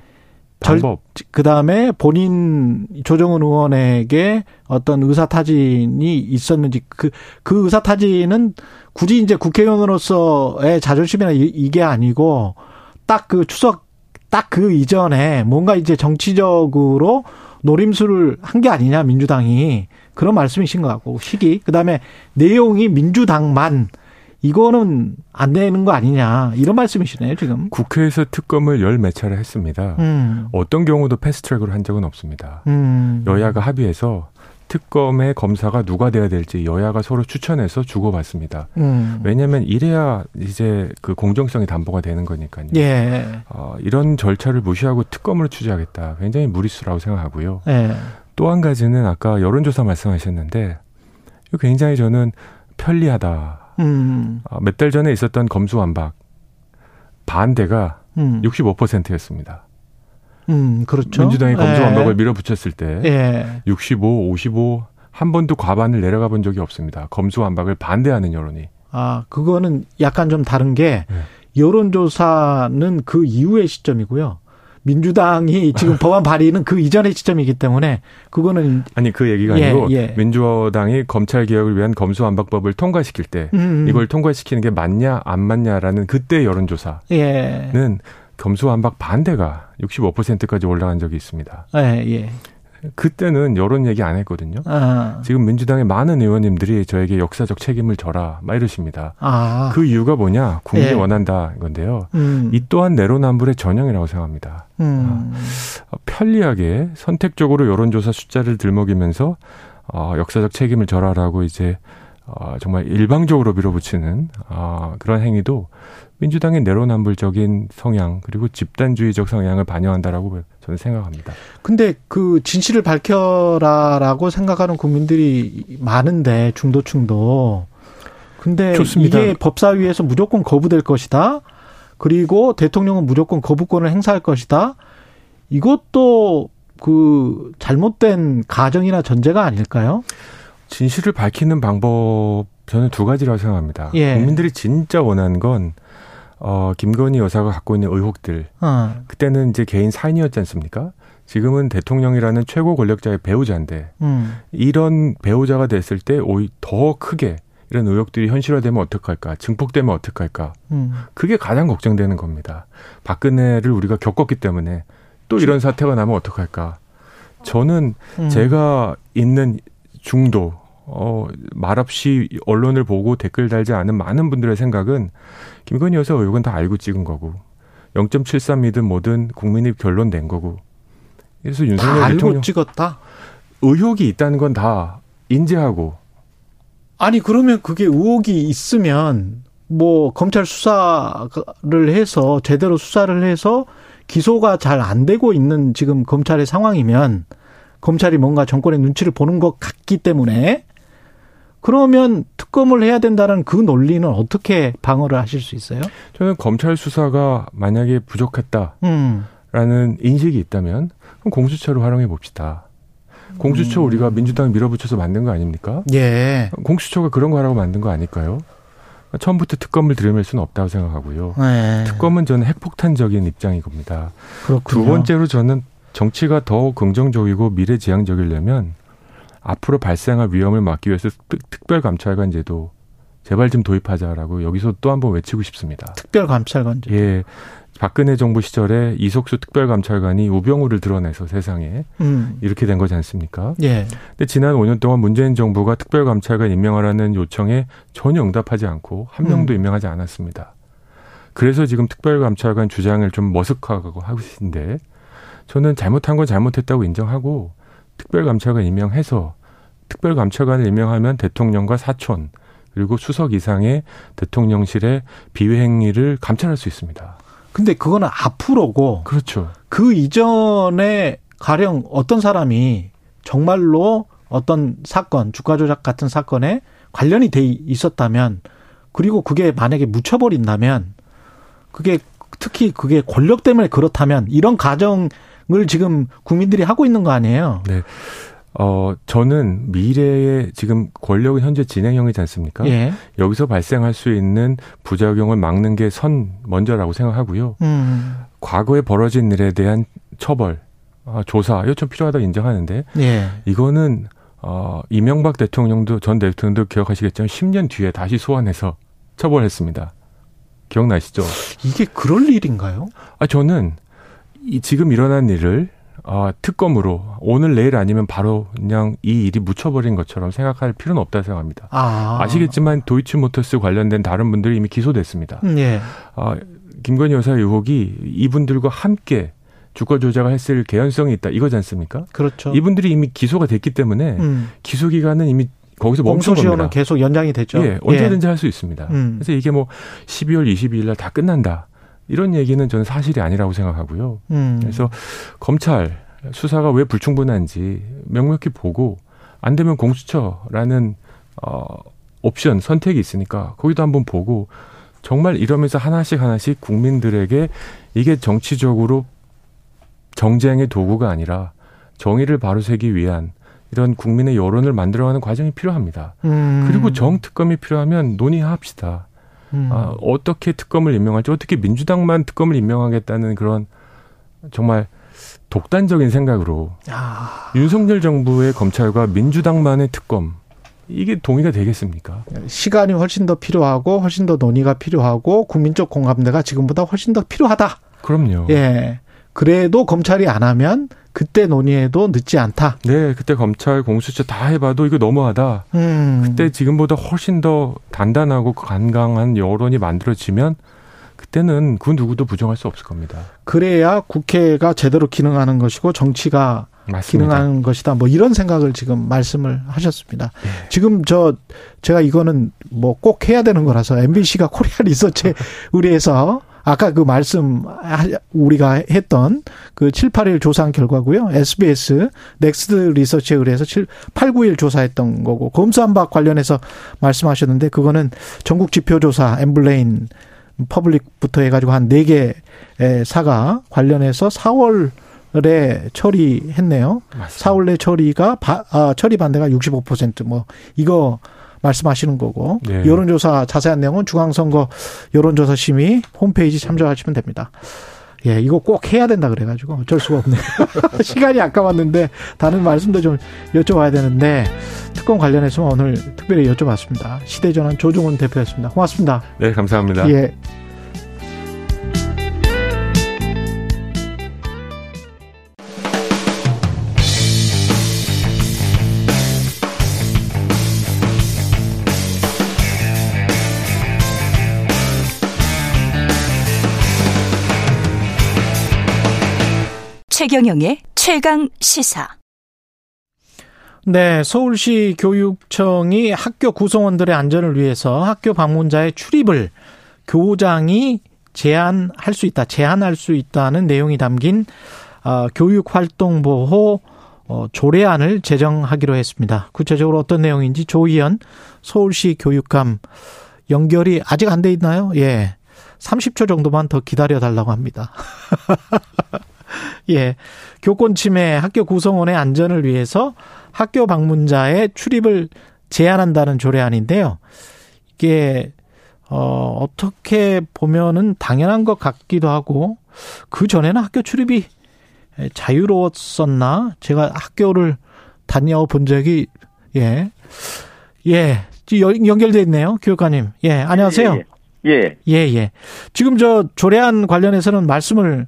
방법. 그 다음에 본인 조정은 의원에게 어떤 의사 타진이 있었는지 그, 그 의사 타진은 굳이 이제 국회의원으로서의 자존심이나 이 게 아니고 딱 그 추석 딱 그 이전에 뭔가 이제 정치적으로 노림수를 한 게 아니냐 민주당이 그런 말씀이신 것 같고 시기 그 다음에 내용이 민주당만 이거는 안 되는 거 아니냐 이런 말씀이시네요 지금. 국회에서 특검을 열 몇 차례 했습니다. 음. 어떤 경우도 패스트트랙으로 한 적은 없습니다. 음. 여야가 합의해서 특검의 검사가 누가 돼야 될지 여야가 서로 추천해서 주고받습니다. 음. 왜냐하면 이래야 이제 그 공정성이 담보가 되는 거니까요. 예. 어, 이런 절차를 무시하고 특검을 취재하겠다. 굉장히 무리수라고 생각하고요. 예. 또한 가지는 아까 여론조사 말씀하셨는데 굉장히 저는 편리하다. 음. 어, 몇달 전에 있었던 검수완박 반대가 음. 65%였습니다. 음, 그렇죠. 민주당이 검수완박을 예. 밀어붙였을 때 예. 65, 55 한 번도 과반을 내려가 본 적이 없습니다. 검수완박을 반대하는 여론이. 아, 그거는 약간 좀 다른 게 예. 여론조사는 그 이후의 시점이고요. 민주당이 지금 법안 발의는 그 이전의 시점이기 때문에 그거는 아니 그 얘기가 예, 아니고 예. 민주당이 검찰 개혁을 위한 검수완박법을 통과시킬 때 음, 음. 이걸 통과시키는 게 맞냐 안 맞냐라는 그때 여론조사는 예. 검수완박 반대가 65%까지 올라간 적이 있습니다. 예, 예. 그때는 여론 얘기 안 했거든요. 아. 지금 민주당의 많은 의원님들이 저에게 역사적 책임을 져라, 막 이러십니다. 아. 그 이유가 뭐냐? 국민이 예. 원한다 건데요. 음. 이 또한 내로남불의 전형이라고 생각합니다. 음. 아, 편리하게 선택적으로 여론조사 숫자를 들먹이면서 어, 역사적 책임을 져라라고 이제 어, 정말 일방적으로 밀어붙이는 어, 그런 행위도 민주당의 내로남불적인 성향 그리고 집단주의적 성향을 반영한다라고 저는 생각합니다. 근데 그 진실을 밝혀라라고 생각하는 국민들이 많은데 중도층도 근데 좋습니다. 이게 법사위에서 무조건 거부될 것이다. 그리고 대통령은 무조건 거부권을 행사할 것이다. 이것도 그 잘못된 가정이나 전제가 아닐까요? 진실을 밝히는 방법 저는 두 가지라고 생각합니다. 예. 국민들이 진짜 원하는 건 어, 김건희 여사가 갖고 있는 의혹들. 어. 그때는 이제 개인 사인이었지 않습니까? 지금은 대통령이라는 최고 권력자의 배우자인데 음. 이런 배우자가 됐을 때 오히려 더 크게 이런 의혹들이 현실화되면 어떡할까? 증폭되면 어떡할까? 음. 그게 가장 걱정되는 겁니다. 박근혜를 우리가 겪었기 때문에 또 이런 사태가 나면 어떡할까? 저는 음. 제가 있는 중도 어, 말없이 언론을 보고 댓글 달지 않은 많은 분들의 생각은 김건희 여사 의혹은 다 알고 찍은 거고 0.73이든 뭐든 국민이 결론 낸 거고 그래서 윤석열 대통령 찍었다. 의혹이 있다는 건 다 인지하고 아니 그러면 그게 의혹이 있으면 뭐 검찰 수사를 해서 제대로 수사를 해서 기소가 잘 안 되고 있는 지금 검찰의 상황이면 검찰이 뭔가 정권의 눈치를 보는 것 같기 때문에 그러면 특검을 해야 된다는 그 논리는 어떻게 방어를 하실 수 있어요? 저는 검찰 수사가 만약에 부족했다라는 음. 인식이 있다면 그럼 공수처를 활용해 봅시다. 공수처 음. 우리가 민주당 밀어붙여서 만든 거 아닙니까? 예. 공수처가 그런 거 하라고 만든 거 아닐까요? 처음부터 특검을 들여맬 수는 없다고 생각하고요. 네. 특검은 저는 핵폭탄적인 입장이 겁니다. 그렇군요. 두 번째로 저는 정치가 더 긍정적이고 미래지향적이려면 앞으로 발생할 위험을 막기 위해서 특별감찰관 제도 제발 좀 도입하자라고 여기서 또 한번 외치고 싶습니다. 특별감찰관 제도. 예. 박근혜 정부 시절에 이석수 특별감찰관이 우병우를 드러내서 세상에 음. 이렇게 된 거지 않습니까? 예. 근데 지난 5년 동안 문재인 정부가 특별감찰관 임명하라는 요청에 전혀 응답하지 않고 한 명도 음. 임명하지 않았습니다. 그래서 지금 특별감찰관 주장을 좀 머쓱하고 하고 계신데 저는 잘못한 건 잘못했다고 인정하고 특별감찰관 임명해서 특별감찰관을 임명하면 대통령과 사촌 그리고 수석 이상의 대통령실의 비위 행위를 감찰할 수 있습니다. 근데 그거는 앞으로고 그렇죠. 그 이전에 가령 어떤 사람이 정말로 어떤 사건, 주가 조작 같은 사건에 관련이 돼 있었다면 그리고 그게 만약에 묻혀버린다면 그게 특히 그게 권력 때문에 그렇다면 이런 가정을 지금 국민들이 하고 있는 거 아니에요? 네. 어, 저는 미래의 지금 권력은 현재 진행형이지 않습니까? 예. 여기서 발생할 수 있는 부작용을 막는 게 선 먼저라고 생각하고요. 음. 과거에 벌어진 일에 대한 처벌, 어, 조사, 이거 좀 필요하다고 인정하는데, 예. 이거는, 어, 이명박 대통령도, 전 대통령도 기억하시겠지만 10년 뒤에 다시 소환해서 처벌했습니다. 기억나시죠? 이게 그럴 일인가요? 아, 저는 이 지금 일어난 일을 아, 특검으로 오늘 내일 아니면 바로 그냥 이 일이 묻혀버린 것처럼 생각할 필요는 없다 생각합니다. 아. 시겠지만 도이치모터스 관련된 다른 분들이 이미 기소됐습니다. 음, 예. 아, 김건희 여사 의혹이 이분들과 함께 주가 조작을 했을 개연성이 있다 이거지 않습니까? 그렇죠. 이분들이 이미 기소가 됐기 때문에 음. 기소 기간은 이미 거기서 멈춘 겁니다. 계속 연장이 됐죠. 예, 언제든지 예. 할수 있습니다. 음. 그래서 이게 뭐 12월 22일 날 다 끝난다. 이런 얘기는 저는 사실이 아니라고 생각하고요. 음. 그래서 검찰 수사가 왜 불충분한지 명확히 보고 안 되면 공수처라는 어 옵션 선택이 있으니까 거기도 한번 보고 정말 이러면서 하나씩 하나씩 국민들에게 이게 정치적으로 정쟁의 도구가 아니라 정의를 바로세기 위한 이런 국민의 여론을 만들어가는 과정이 필요합니다. 음. 그리고 정특검이 필요하면 논의합시다. 음. 아, 어떻게 특검을 임명할지 어떻게 민주당만 특검을 임명하겠다는 그런 정말 독단적인 생각으로 아. 윤석열 정부의 검찰과 민주당만의 특검 이게 동의가 되겠습니까? 시간이 훨씬 더 필요하고 훨씬 더 논의가 필요하고 국민적 공감대가 지금보다 훨씬 더 필요하다. 그럼요. 예. 그래도 검찰이 안 하면 그때 논의해도 늦지 않다. 네, 그때 검찰 공수처 다 해봐도 이거 너무하다. 음. 그때 지금보다 훨씬 더 단단하고 간강한 여론이 만들어지면 그때는 그 누구도 부정할 수 없을 겁니다. 그래야 국회가 제대로 기능하는 것이고 정치가 맞습니다. 기능하는 것이다. 뭐 이런 생각을 지금 말씀을 하셨습니다. 네. 지금 저 제가 이거는 뭐 꼭 해야 되는 거라서 MBC가 코리아 리서치 의뢰해서 아까 그 말씀 우리가 했던 그 7, 8일 조사한 결과고요. SBS 넥스트 리서치에 의뢰해서 7, 8, 9일 조사했던 거고 검수완박 관련해서 말씀하셨는데 그거는 전국 지표 조사 엠브레인 퍼블릭부터 해가지고 한 네 개 사가 관련해서 4월 에 처리했네요. 맞습니다. 4월 내 처리가 바, 아, 처리 반대가 65%뭐 이거 말씀하시는 거고 네. 여론조사 자세한 내용은 중앙선거 여론조사 심의 홈페이지 참조하시면 됩니다. 예, 이거 꼭 해야 된다 그래가지고 어쩔 수가 없네요. 시간이 아까웠는데 다른 말씀도 좀 여쭤봐야 되는데 특검 관련해서 오늘 특별히 여쭤봤습니다. 시대전환 조종훈 대표였습니다. 고맙습니다. 네, 감사합니다. 예. 최경영의 최강 시사. 네, 서울시 교육청이 학교 구성원들의 안전을 위해서 학교 방문자의 출입을 교장이 제한할 수 있다, 제한할 수 있다는 내용이 담긴 어, 교육활동보호 어, 조례안을 제정하기로 했습니다. 구체적으로 어떤 내용인지 조희연 서울시 교육감 연결이 아직 안 돼 있나요? 예. 30초 정도만 더 기다려 달라고 합니다. 예. 교권 침해 학교 구성원의 안전을 위해서 학교 방문자의 출입을 제한한다는 조례안인데요. 이게 어 어떻게 보면은 당연한 것 같기도 하고 그 전에는 학교 출입이 자유로웠었나? 제가 학교를 다녀 본 적이 예. 예. 연결돼 있네요. 교육관님. 예, 안녕하세요. 예, 예. 예, 예. 지금 저 조례안 관련해서는 말씀을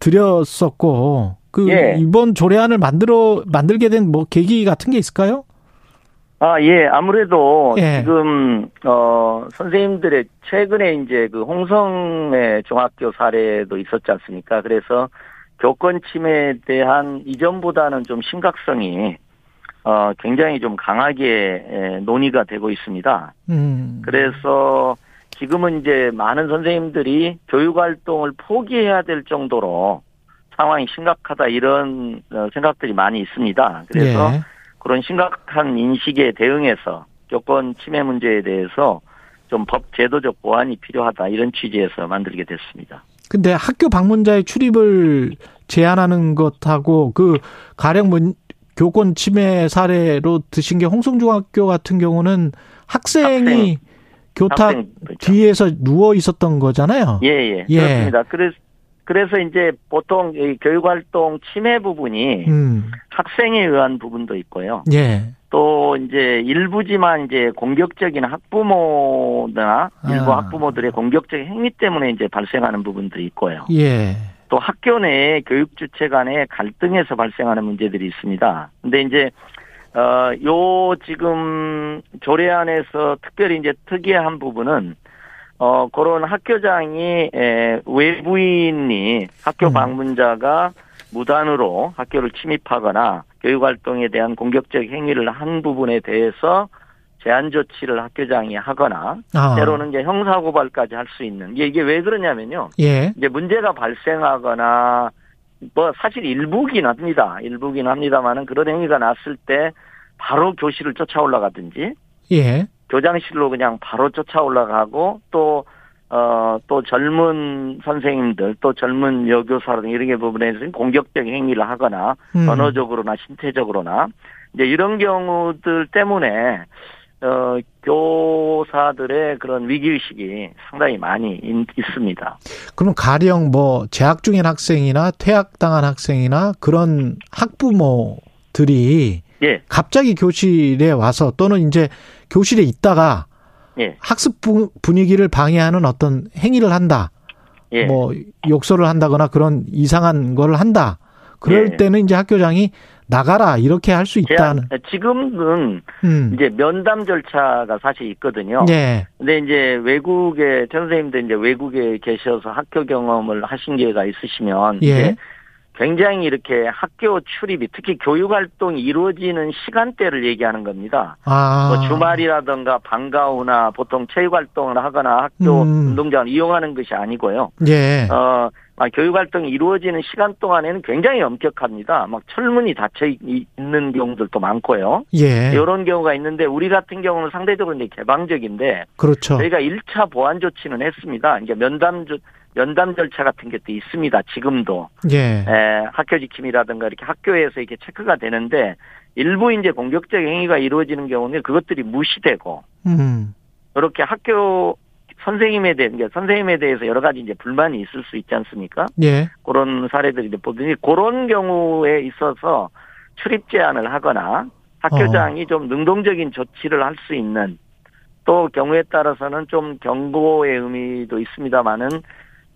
드렸었고 그 예. 이번 조례안을 만들어 만들게 된 뭐 계기 같은 게 있을까요? 아, 예. 아무래도 예. 지금 어 선생님들의 최근에 이제 그 홍성의 중학교 사례도 있었지 않습니까? 그래서 교권 침해에 대한 이전보다는 좀 심각성이 어 굉장히 좀 강하게 논의가 되고 있습니다. 음. 그래서 지금은 이제 많은 선생님들이 교육 활동을 포기해야 될 정도로 상황이 심각하다 이런 어, 생각들이 많이 있습니다. 그래서 예. 그런 심각한 인식에 대응해서 교권 침해 문제에 대해서 좀 법 제도적 보완이 필요하다 이런 취지에서 만들게 됐습니다. 근데 학교 방문자의 출입을 제한하는 것하고 그 가령 문, 교권 침해 사례로 드신 게 홍성중학교 같은 경우는 학생이 학생. 교탁. 뒤에서 누워 있었던 거잖아요. 예, 예. 예. 그렇습니다. 그래서 그래서 이제 보통 이 교육활동 침해 부분이 음. 학생에 의한 부분도 있고요. 예. 또 이제 일부지만 이제 공격적인 학부모나 일부 아. 학부모들의 공격적인 행위 때문에 이제 발생하는 부분들이 있고요. 예. 또 학교 내 교육 주체 간의 갈등에서 발생하는 문제들이 있습니다. 근데 이제 어, 요 지금 조례안에서 특별히 이제 특이한 부분은 어, 그런 학교장이 에, 외부인이 학교 음. 방문자가 무단으로 학교를 침입하거나 교육 활동에 대한 공격적 행위를 한 부분에 대해서 제한 조치를 학교장이 하거나 아. 때로는 이제 형사 고발까지 할 수 있는 이게, 이게 왜 그러냐면요. 예. 이제 문제가 발생하거나 뭐 사실 일부긴 합니다. 일부긴 합니다만은 그런 행위가 났을 때 바로 교실을 쫓아 올라가든지 예. 교장실로 그냥 바로 쫓아 올라가고 또 어, 또 젊은 선생님들, 또 젊은 여교사 등 이런 게 부분에서 공격적인 행위를 하거나, 음. 언어적으로나 신체적으로나, 이제 이런 경우들 때문에, 어, 교사들의 그런 위기의식이 상당히 많이 있습니다. 그럼 가령 뭐 재학 중인 학생이나 퇴학당한 학생이나 그런 학부모들이 예. 갑자기 교실에 와서 또는 이제 교실에 있다가 예. 학습 분위기를 방해하는 어떤 행위를 한다. 예. 뭐 욕설을 한다거나 그런 이상한 걸 한다. 그럴 예. 때는 이제 학교장이 나가라 이렇게 할 수 있다는. 지금은 음. 이제 면담 절차가 사실 있거든요. 네. 근데 이제 외국에 선생님들 이제 외국에 계셔서 학교 경험을 하신 게가 있으시면 예. 이제 굉장히 이렇게 학교 출입이 특히 교육 활동이 이루어지는 시간대를 얘기하는 겁니다. 아. 뭐 주말이라든가 방과후나 보통 체육 활동을 하거나 학교 음. 운동장을 이용하는 것이 아니고요. 예. 어, 교육 활동이 이루어지는 시간 동안에는 굉장히 엄격합니다. 막 철문이 닫혀 있는 경우들도 많고요. 예. 이런 경우가 있는데 우리 같은 경우는 상대적으로 이제 개방적인데 그렇죠. 저희가 1차 보안 조치는 했습니다. 이제 면담 연담 절차 같은 것도 있습니다. 지금도. 예. 에, 학교 지킴이라든가 이렇게 학교에서 이렇게 체크가 되는데 일부 이제 공격적 행위가 이루어지는 경우는 그것들이 무시되고 음. 이렇게 학교 선생님에 대한 게 선생님에 대해서 여러 가지 이제 불만이 있을 수 있지 않습니까? 예. 그런 사례들이 보더니 그런 경우에 있어서 출입 제한을 하거나 학교장이 어. 좀 능동적인 조치를 할 수 있는 또 경우에 따라서는 좀 경고의 의미도 있습니다만은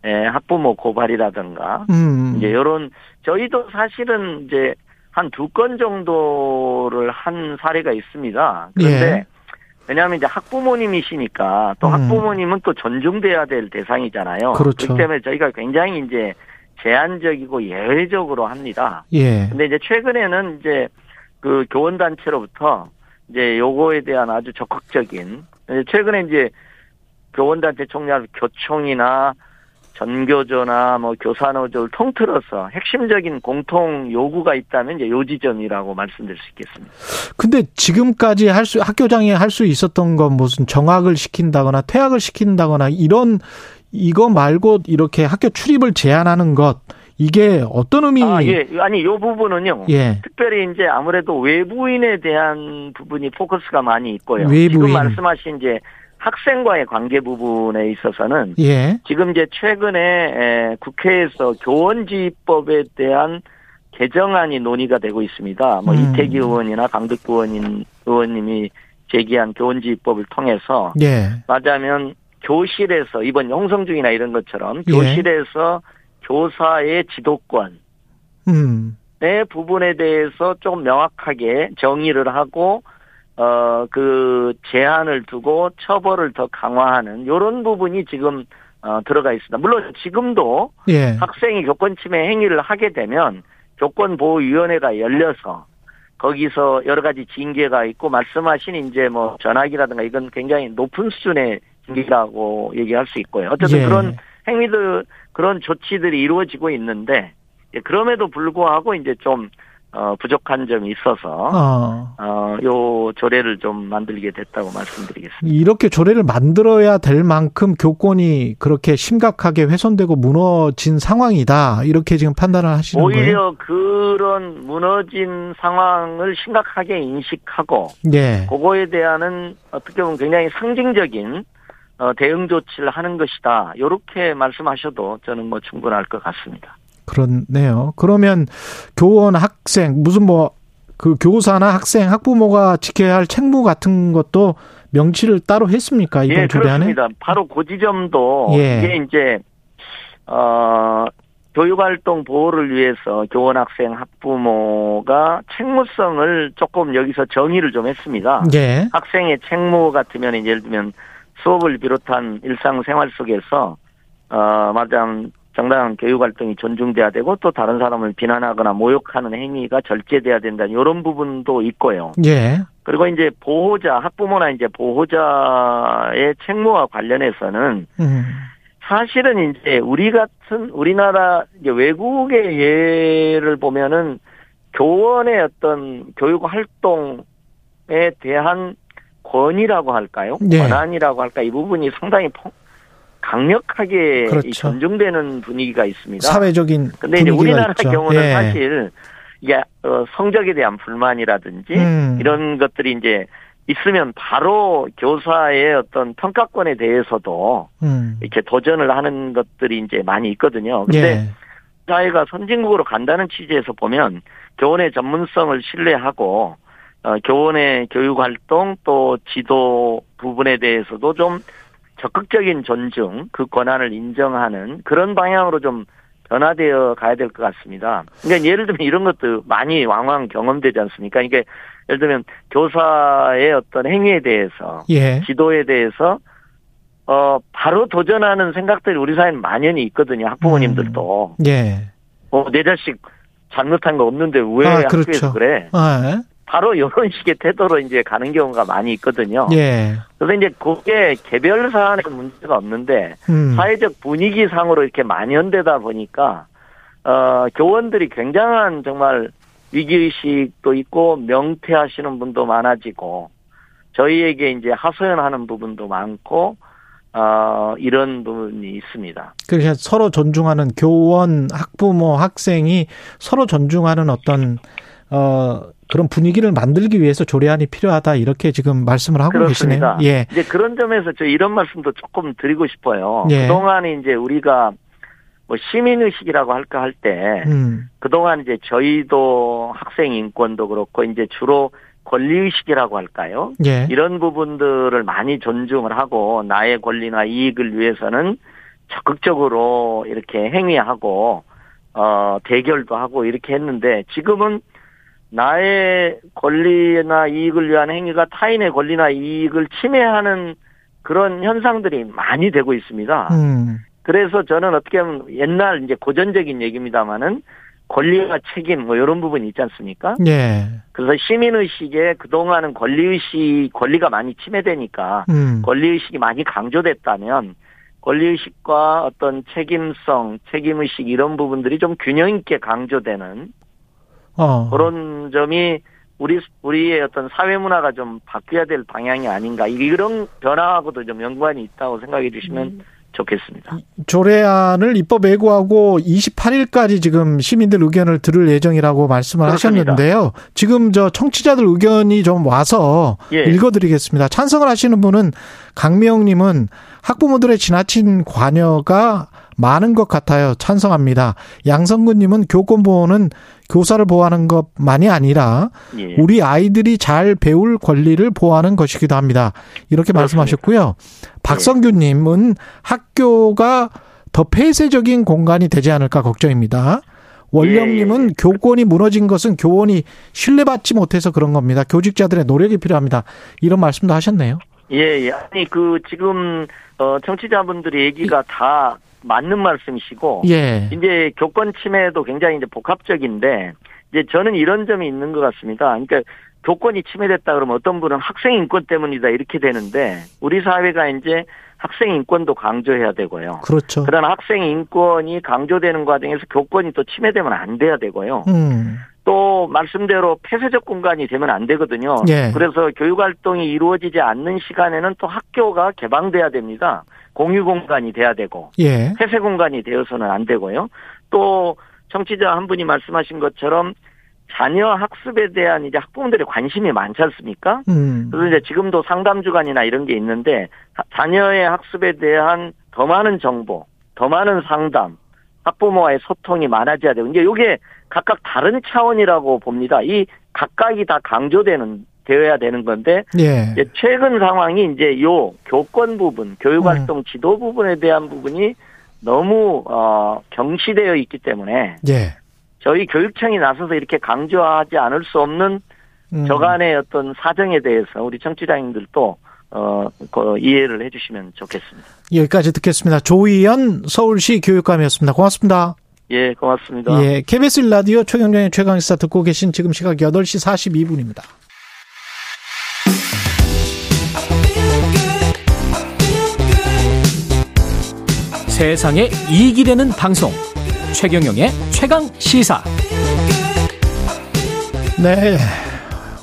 예, 학부모 고발이라든가 음. 이제 이런 저희도 사실은 이제 한 두 건 정도를 한 사례가 있습니다. 그런데 예. 왜냐하면 이제 학부모님이시니까 또 음. 학부모님은 또 존중돼야 될 대상이잖아요. 그렇죠. 그렇기 때문에 저희가 굉장히 이제 제한적이고 예외적으로 합니다. 예. 근데 이제 최근에는 이제 그 교원 단체로부터 이제 요거에 대한 아주 적극적인 최근에 이제 교원 단체 총리할 교총이나 전교조나 뭐 교사노조를 통틀어서 핵심적인 공통 요구가 있다면 이제 요 지점이라고 말씀드릴 수 있겠습니다. 근데 지금까지 할 수 학교장이 할 수 있었던 건 무슨 정학을 시킨다거나 퇴학을 시킨다거나 이런 이거 말고 이렇게 학교 출입을 제한하는 것 이게 어떤 의미? 아, 예. 아니, 요 부분은요. 예. 특별히 이제 아무래도 외부인에 대한 부분이 포커스가 많이 있고요. 외부인. 지금 말씀하신 이제 학생과의 관계 부분에 있어서는 예. 지금 이제 최근에 국회에서 교원지법에 대한 개정안이 논의가 되고 있습니다. 뭐 음. 이태기 의원이나 강득구 의원님, 의원님이 제기한 교원지법을 통해서 예. 맞아면 교실에서 이번 영성중이나 이런 것처럼 예. 교실에서 예. 교사의 지도권 음. 의 부분에 대해서 좀 명확하게 정의를 하고 어, 그 제한을 두고 처벌을 더 강화하는 요런 부분이 지금 어, 들어가 있습니다. 물론 지금도 예. 학생이 교권 침해 행위를 하게 되면 교권 보호 위원회가 열려서 거기서 여러 가지 징계가 있고 말씀하신 이제 뭐 전학이라든가 이건 굉장히 높은 수준의 징계라고 얘기할 수 있고요. 어쨌든 예. 그런 행위들 그런 조치들이 이루어지고 있는데 그럼에도 불구하고 이제 좀 어, 부족한 점이 있어서 어. 어, 요 조례를 좀 만들게 됐다고 말씀드리겠습니다. 이렇게 조례를 만들어야 될 만큼 교권이 그렇게 심각하게 훼손되고 무너진 상황이다. 이렇게 지금 판단을 하시는 오히려 거예요? 오히려 그런 무너진 상황을 심각하게 인식하고 예. 그거에 대한은 어떻게 보면 굉장히 상징적인 어, 대응 조치를 하는 것이다. 이렇게 말씀하셔도 저는 뭐 충분할 것 같습니다. 그렇네요. 그러면 교원, 학생, 무슨 뭐, 그 교사나 학생, 학부모가 지켜야 할 책무 같은 것도 명시를 따로 했습니까? 이번 예, 조례안에? 그렇습니다. 바로 그 지점도 예. 이게 이제 어 교육활동 보호를 위해서 교원, 학생, 학부모가 책무성을 조금 여기서 정의를 좀 했습니다. 예. 학생의 책무 같으면 예를 들면 수업을 비롯한 일상생활 속에서 어 마담 정당한 교육 활동이 존중돼야 되고 또 다른 사람을 비난하거나 모욕하는 행위가 절제돼야 된다 이런 부분도 있고요. 예. 그리고 이제 보호자 학부모나 이제 보호자의 책무와 관련해서는 음. 사실은 이제 우리 같은 우리나라 외국의 예를 보면은 교원의 어떤 교육 활동에 대한 권위라고 할까요? 네. 권한이라고 할까 이 부분이 상당히 강력하게 그렇죠. 전중되는 분위기가 있습니다. 사회적인 근데 이제 우리나라 있죠. 경우는 예. 사실 이게 어, 성적에 대한 불만이라든지 음. 이런 것들이 이제 있으면 바로 교사의 어떤 평가권에 대해서도 음. 이렇게 도전을 하는 것들이 이제 많이 있거든요. 근데 예. 사회가 선진국으로 간다는 취지에서 보면 교원의 전문성을 신뢰하고 어, 교원의 교육 활동 또 지도 부분에 대해서도 좀 적극적인 존중, 그 권한을 인정하는 그런 방향으로 좀 변화되어 가야 될 것 같습니다. 그러니까 예를 들면 이런 것도 많이 왕왕 경험되지 않습니까? 이게 예를 들면 교사의 어떤 행위에 대해서, 예. 지도에 대해서 어 바로 도전하는 생각들이 우리 사회는 만연히 있거든요. 학부모님들도. 음. 예. 어내 자식 잘못한 거 없는데 왜 아, 학교에서 그렇죠. 그래? 아, 바로 이런 식의 태도로 이제 가는 경우가 많이 있거든요. 예. 그래서 이제 그게 개별 사안에 문제가 없는데 음. 사회적 분위기상으로 이렇게 만연되다 보니까 어 교원들이 굉장한 정말 위기의식도 있고 명퇴하시는 분도 많아지고 저희에게 이제 하소연하는 부분도 많고 어, 이런 부분이 있습니다. 그러니까 서로 존중하는 교원, 학부모, 학생이 서로 존중하는 어떤 어 그런 분위기를 만들기 위해서 조례안이 필요하다 이렇게 지금 말씀을 하고 그렇습니다. 계시네요. 예. 이제 그런 점에서 저 이런 말씀도 조금 드리고 싶어요. 예. 그동안 이제 우리가 뭐 시민 의식이라고 할까 할때 음. 그동안 이제 저희도 학생 인권도 그렇고 이제 주로 권리의식이라고 할까요? 예. 이런 부분들을 많이 존중을 하고 나의 권리나 이익을 위해서는 적극적으로 이렇게 행위하고 어 대결도 하고 이렇게 했는데 지금은 나의 권리나 이익을 위한 행위가 타인의 권리나 이익을 침해하는 그런 현상들이 많이 되고 있습니다. 음. 그래서 저는 어떻게 하면 옛날 이제 고전적인 얘기입니다만은 권리와 책임 뭐 이런 부분이 있지 않습니까? 예. 그래서 시민의식에 그동안은 권리의식, 권리가 많이 침해되니까 음. 권리의식이 많이 강조됐다면 권리의식과 어떤 책임성, 책임의식 이런 부분들이 좀 균형 있게 강조되는 어. 그런 점이 우리 우리의 어떤 사회 문화가 좀 바뀌어야 될 방향이 아닌가 이런 변화하고도 좀 연관이 있다고 생각해 주시면 음. 좋겠습니다. 조례안을 입법 예고하고 28일까지 지금 시민들 의견을 들을 예정이라고 말씀을 그렇습니다. 하셨는데요. 지금 저 청취자들 의견이 좀 와서 예. 읽어드리겠습니다. 찬성을 하시는 분은 강미영님은 학부모들의 지나친 관여가 많은 것 같아요. 찬성합니다. 양성근님은 교권 보호는 교사를 보호하는 것만이 아니라 예. 우리 아이들이 잘 배울 권리를 보호하는 것이기도 합니다. 이렇게 그렇습니다. 말씀하셨고요. 박성규님은 학교가 더 폐쇄적인 공간이 되지 않을까 걱정입니다. 원령님은 예, 예. 교권이 무너진 것은 교원이 신뢰받지 못해서 그런 겁니다. 교직자들의 노력이 필요합니다. 이런 말씀도 하셨네요. 예, 예. 아니 그 지금 어 청취자분들의 얘기가 다 맞는 말씀이시고 예. 이제 교권 침해도 굉장히 이제 복합적인데 이제 저는 이런 점이 있는 것 같습니다. 그러니까 교권이 침해됐다 그러면 어떤 분은 학생 인권 때문이다 이렇게 되는데 우리 사회가 이제 학생 인권도 강조해야 되고요. 그렇죠. 그러나 학생 인권이 강조되는 과정에서 교권이 또 침해되면 안 돼야 되고요. 음. 또 말씀대로 폐쇄적 공간이 되면 안 되거든요. 예. 그래서 교육 활동이 이루어지지 않는 시간에는 또 학교가 개방돼야 됩니다. 공유 공간이 돼야 되고 예. 폐쇄 공간이 되어서는 안 되고요. 또 청취자 한 분이 말씀하신 것처럼 자녀 학습에 대한 이제 학부모들의 관심이 많지 않습니까? 음. 그래서 이제 지금도 상담 주간이나 이런 게 있는데 자녀의 학습에 대한 더 많은 정보, 더 많은 상담, 학부모와의 소통이 많아져야 되고 이제 이게 각각 다른 차원이라고 봅니다. 이 각각이 다 강조되는 되어야 되는 건데 예. 최근 상황이 이제 요 교권 부분, 교육 활동 음. 지도 부분에 대한 부분이 너무 어 경시되어 있기 때문에 예. 저희 교육청이 나서서 이렇게 강조하지 않을 수 없는 음. 저간의 어떤 사정에 대해서 우리 청취자님들도 어, 그 이해를 해주시면 좋겠습니다. 여기까지 듣겠습니다. 조희연 서울시 교육감이었습니다. 고맙습니다. 예, 고맙습니다. 예, KBS 라디오 최경련의 최강시사 듣고 계신 지금 시각 8시 42분입니다. 세상에 이익이 되는 방송 최경영의 최강 시사 네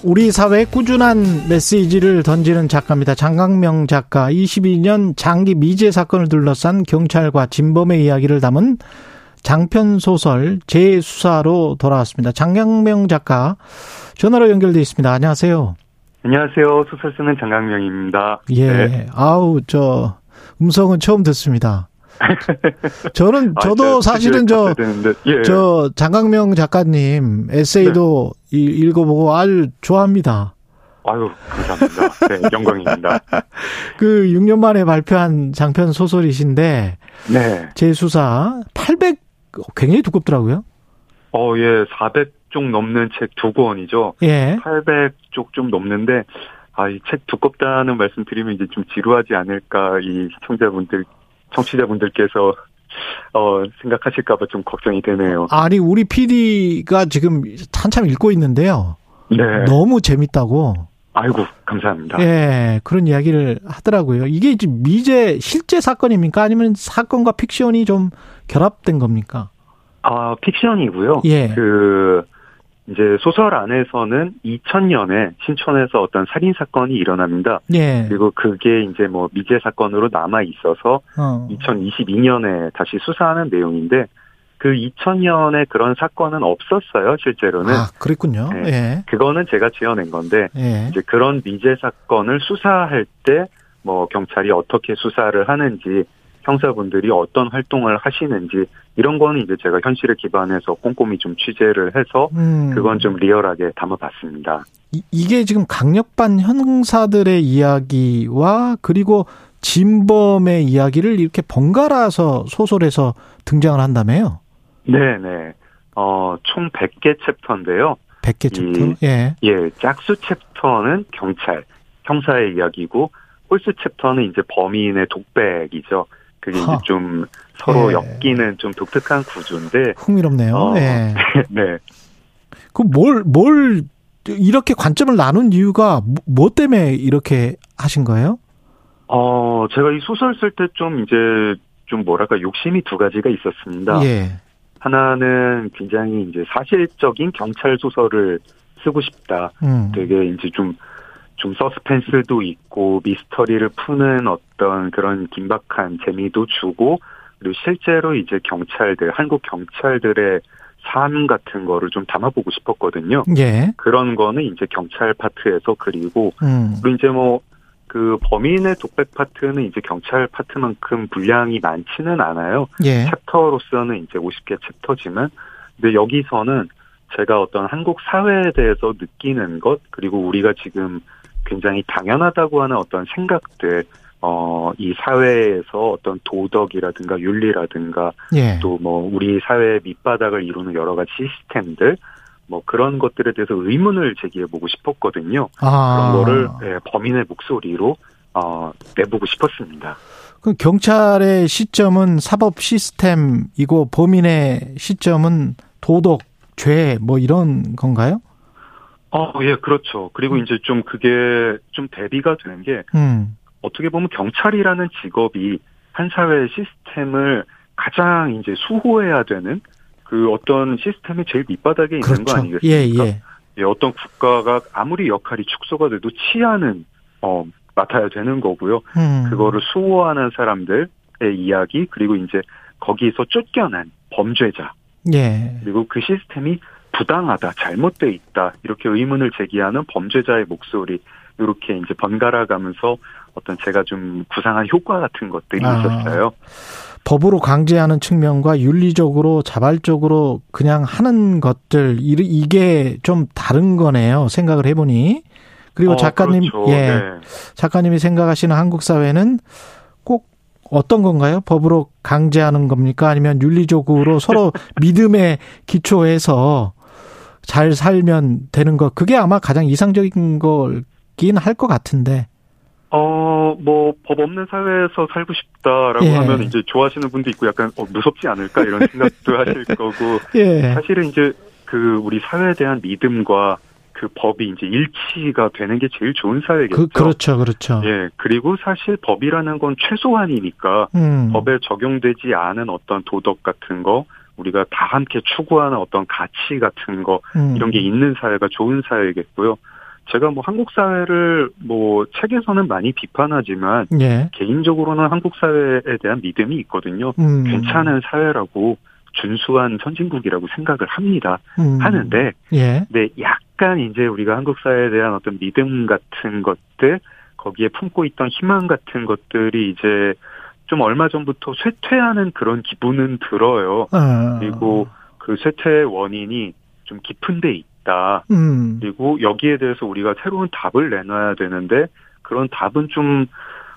우리 사회에 꾸준한 메시지를 던지는 작가입니다. 장강명 작가 22년 장기 미제 사건을 둘러싼 경찰과 진범의 이야기를 담은 장편 소설 재수사로 돌아왔습니다. 장강명 작가 전화로 연결돼 있습니다. 안녕하세요. 안녕하세요. 소설 쓰는 장강명입니다. 예. 네. 아우, 저, 음성은 처음 듣습니다. 저는, 아, 저도 아, 사실은 저, 예. 저, 장강명 작가님 에세이도 네. 읽어보고 아주 좋아합니다. 아유, 감사합니다. 네, 영광입니다. 그 6년 만에 발표한 장편 소설이신데, 네. 제 수사 800, 굉장히 두껍더라고요. 어, 예, 400쪽 넘는 책 두 권이죠. 예. 800쪽 좀 넘는데, 아, 이 책 두껍다는 말씀 드리면 이제 좀 지루하지 않을까, 이 시청자분들, 청취자분들께서, 어, 생각하실까봐 좀 걱정이 되네요. 아니, 우리 PD가 지금 한참 읽고 있는데요. 네. 너무 재밌다고. 아이고, 감사합니다. 예, 그런 이야기를 하더라고요. 이게 미제 실제 사건입니까? 아니면 사건과 픽션이 좀 결합된 겁니까? 아, 픽션이고요. 예. 그 이제 소설 안에서는 2000년에 신촌에서 어떤 살인 사건이 일어납니다. 예. 그리고 그게 이제 뭐 미제 사건으로 남아 있어서 어. 2022년에 다시 수사하는 내용인데 그 2000년에 그런 사건은 없었어요, 실제로는. 아, 그랬군요. 네. 예. 그거는 제가 지어낸 건데 예. 이제 그런 미제 사건을 수사할 때 뭐 경찰이 어떻게 수사를 하는지 형사분들이 어떤 활동을 하시는지 이런 거는 이제 제가 현실에 기반해서 꼼꼼히 좀 취재를 해서 음. 그건 좀 리얼하게 담아봤습니다. 이, 게 지금 강력반 형사들의 이야기와 그리고 진범의 이야기를 이렇게 번갈아서 소설에서 등장을 한다며요? 네네. 어, 총 100개 챕터인데요. 100개 챕터? 예. 예, 짝수 챕터는 경찰, 형사의 이야기고, 홀수 챕터는 이제 범인의 독백이죠. 그게 이제 좀 서로 예. 엮이는 좀 독특한 구조인데. 흥미롭네요. 어, 예. 네. 그 뭘, 뭘, 이렇게 관점을 나눈 이유가 뭐, 뭐 때문에 이렇게 하신 거예요? 어, 제가 이 소설 쓸 때 좀 이제 좀 뭐랄까 욕심이 두 가지가 있었습니다. 예. 하나는 굉장히 이제 사실적인 경찰 소설을 쓰고 싶다. 음. 되게 이제 좀 좀 서스펜스도 있고 미스터리를 푸는 어떤 그런 긴박한 재미도 주고 그리고 실제로 이제 경찰들 한국 경찰들의 삶 같은 거를 좀 담아보고 싶었거든요. 예. 그런 거는 이제 경찰 파트에서 그리고 음. 그리고 이제 뭐 그 범인의 독백 파트는 이제 경찰 파트만큼 분량이 많지는 않아요. 예. 챕터로서는 이제 50개 챕터지만 근데 여기서는 제가 어떤 한국 사회에 대해서 느끼는 것 그리고 우리가 지금 굉장히 당연하다고 하는 어떤 생각들, 어, 이 사회에서 어떤 도덕이라든가 윤리라든가 예. 또뭐 우리 사회의 밑바닥을 이루는 여러 가지 시스템들 뭐 그런 것들에 대해서 의문을 제기해 보고 싶었거든요. 아. 그런 거를 예, 범인의 목소리로 어, 내보고 싶었습니다. 그 경찰의 시점은 사법 시스템이고 범인의 시점은 도덕, 죄, 뭐 이런 건가요? 어, 예, 그렇죠. 그리고 음. 이제 좀 그게 좀 대비가 되는 게, 음. 어떻게 보면 경찰이라는 직업이 한 사회 시스템을 가장 이제 수호해야 되는 그 어떤 시스템의 제일 밑바닥에 있는 그렇죠. 거 아니겠습니까? 예, 예. 예, 어떤 국가가 아무리 역할이 축소가 돼도 치아는, 어, 맡아야 되는 거고요. 음. 그거를 수호하는 사람들의 이야기, 그리고 이제 거기서 쫓겨난 범죄자. 예. 그리고 그 시스템이 부당하다, 잘못돼 있다 이렇게 의문을 제기하는 범죄자의 목소리 이렇게 이제 번갈아 가면서 어떤 제가 좀 구상한 효과 같은 것들이 아, 있었어요. 법으로 강제하는 측면과 윤리적으로 자발적으로 그냥 하는 것들 이게 좀 다른 거네요. 생각을 해보니 그리고 어, 작가님 그렇죠. 예 네. 작가님이 생각하시는 한국 사회는 꼭 어떤 건가요? 법으로 강제하는 겁니까? 아니면 윤리적으로 서로 믿음에 기초해서 잘 살면 되는 것 그게 아마 가장 이상적인 걸긴 할 것 같은데. 어, 뭐, 법 없는 사회에서 살고 싶다라고 예. 하면 이제 좋아하시는 분도 있고 약간 어, 무섭지 않을까 이런 생각도 하실 거고. 예. 사실은 이제 그 우리 사회에 대한 믿음과 그 법이 이제 일치가 되는 게 제일 좋은 사회겠죠. 그, 렇죠 그렇죠. 예, 그리고 사실 법이라는 건 최소한이니까 음. 법에 적용되지 않은 어떤 도덕 같은 거, 우리가 다 함께 추구하는 어떤 가치 같은 거 음. 이런 게 있는 사회가 좋은 사회겠고요. 제가 뭐 한국 사회를 뭐 책에서는 많이 비판하지만 예. 개인적으로는 한국 사회에 대한 믿음이 있거든요. 음. 괜찮은 사회라고 준수한 선진국이라고 생각을 합니다. 음. 하는데 예. 네, 약간 이제 우리가 한국 사회에 대한 어떤 믿음 같은 것들 거기에 품고 있던 희망 같은 것들이 이제 좀 얼마 전부터 쇠퇴하는 그런 기분은 들어요. 아. 그리고 그 쇠퇴의 원인이 좀 깊은 데 있다. 음. 그리고 여기에 대해서 우리가 새로운 답을 내놔야 되는데 그런 답은 좀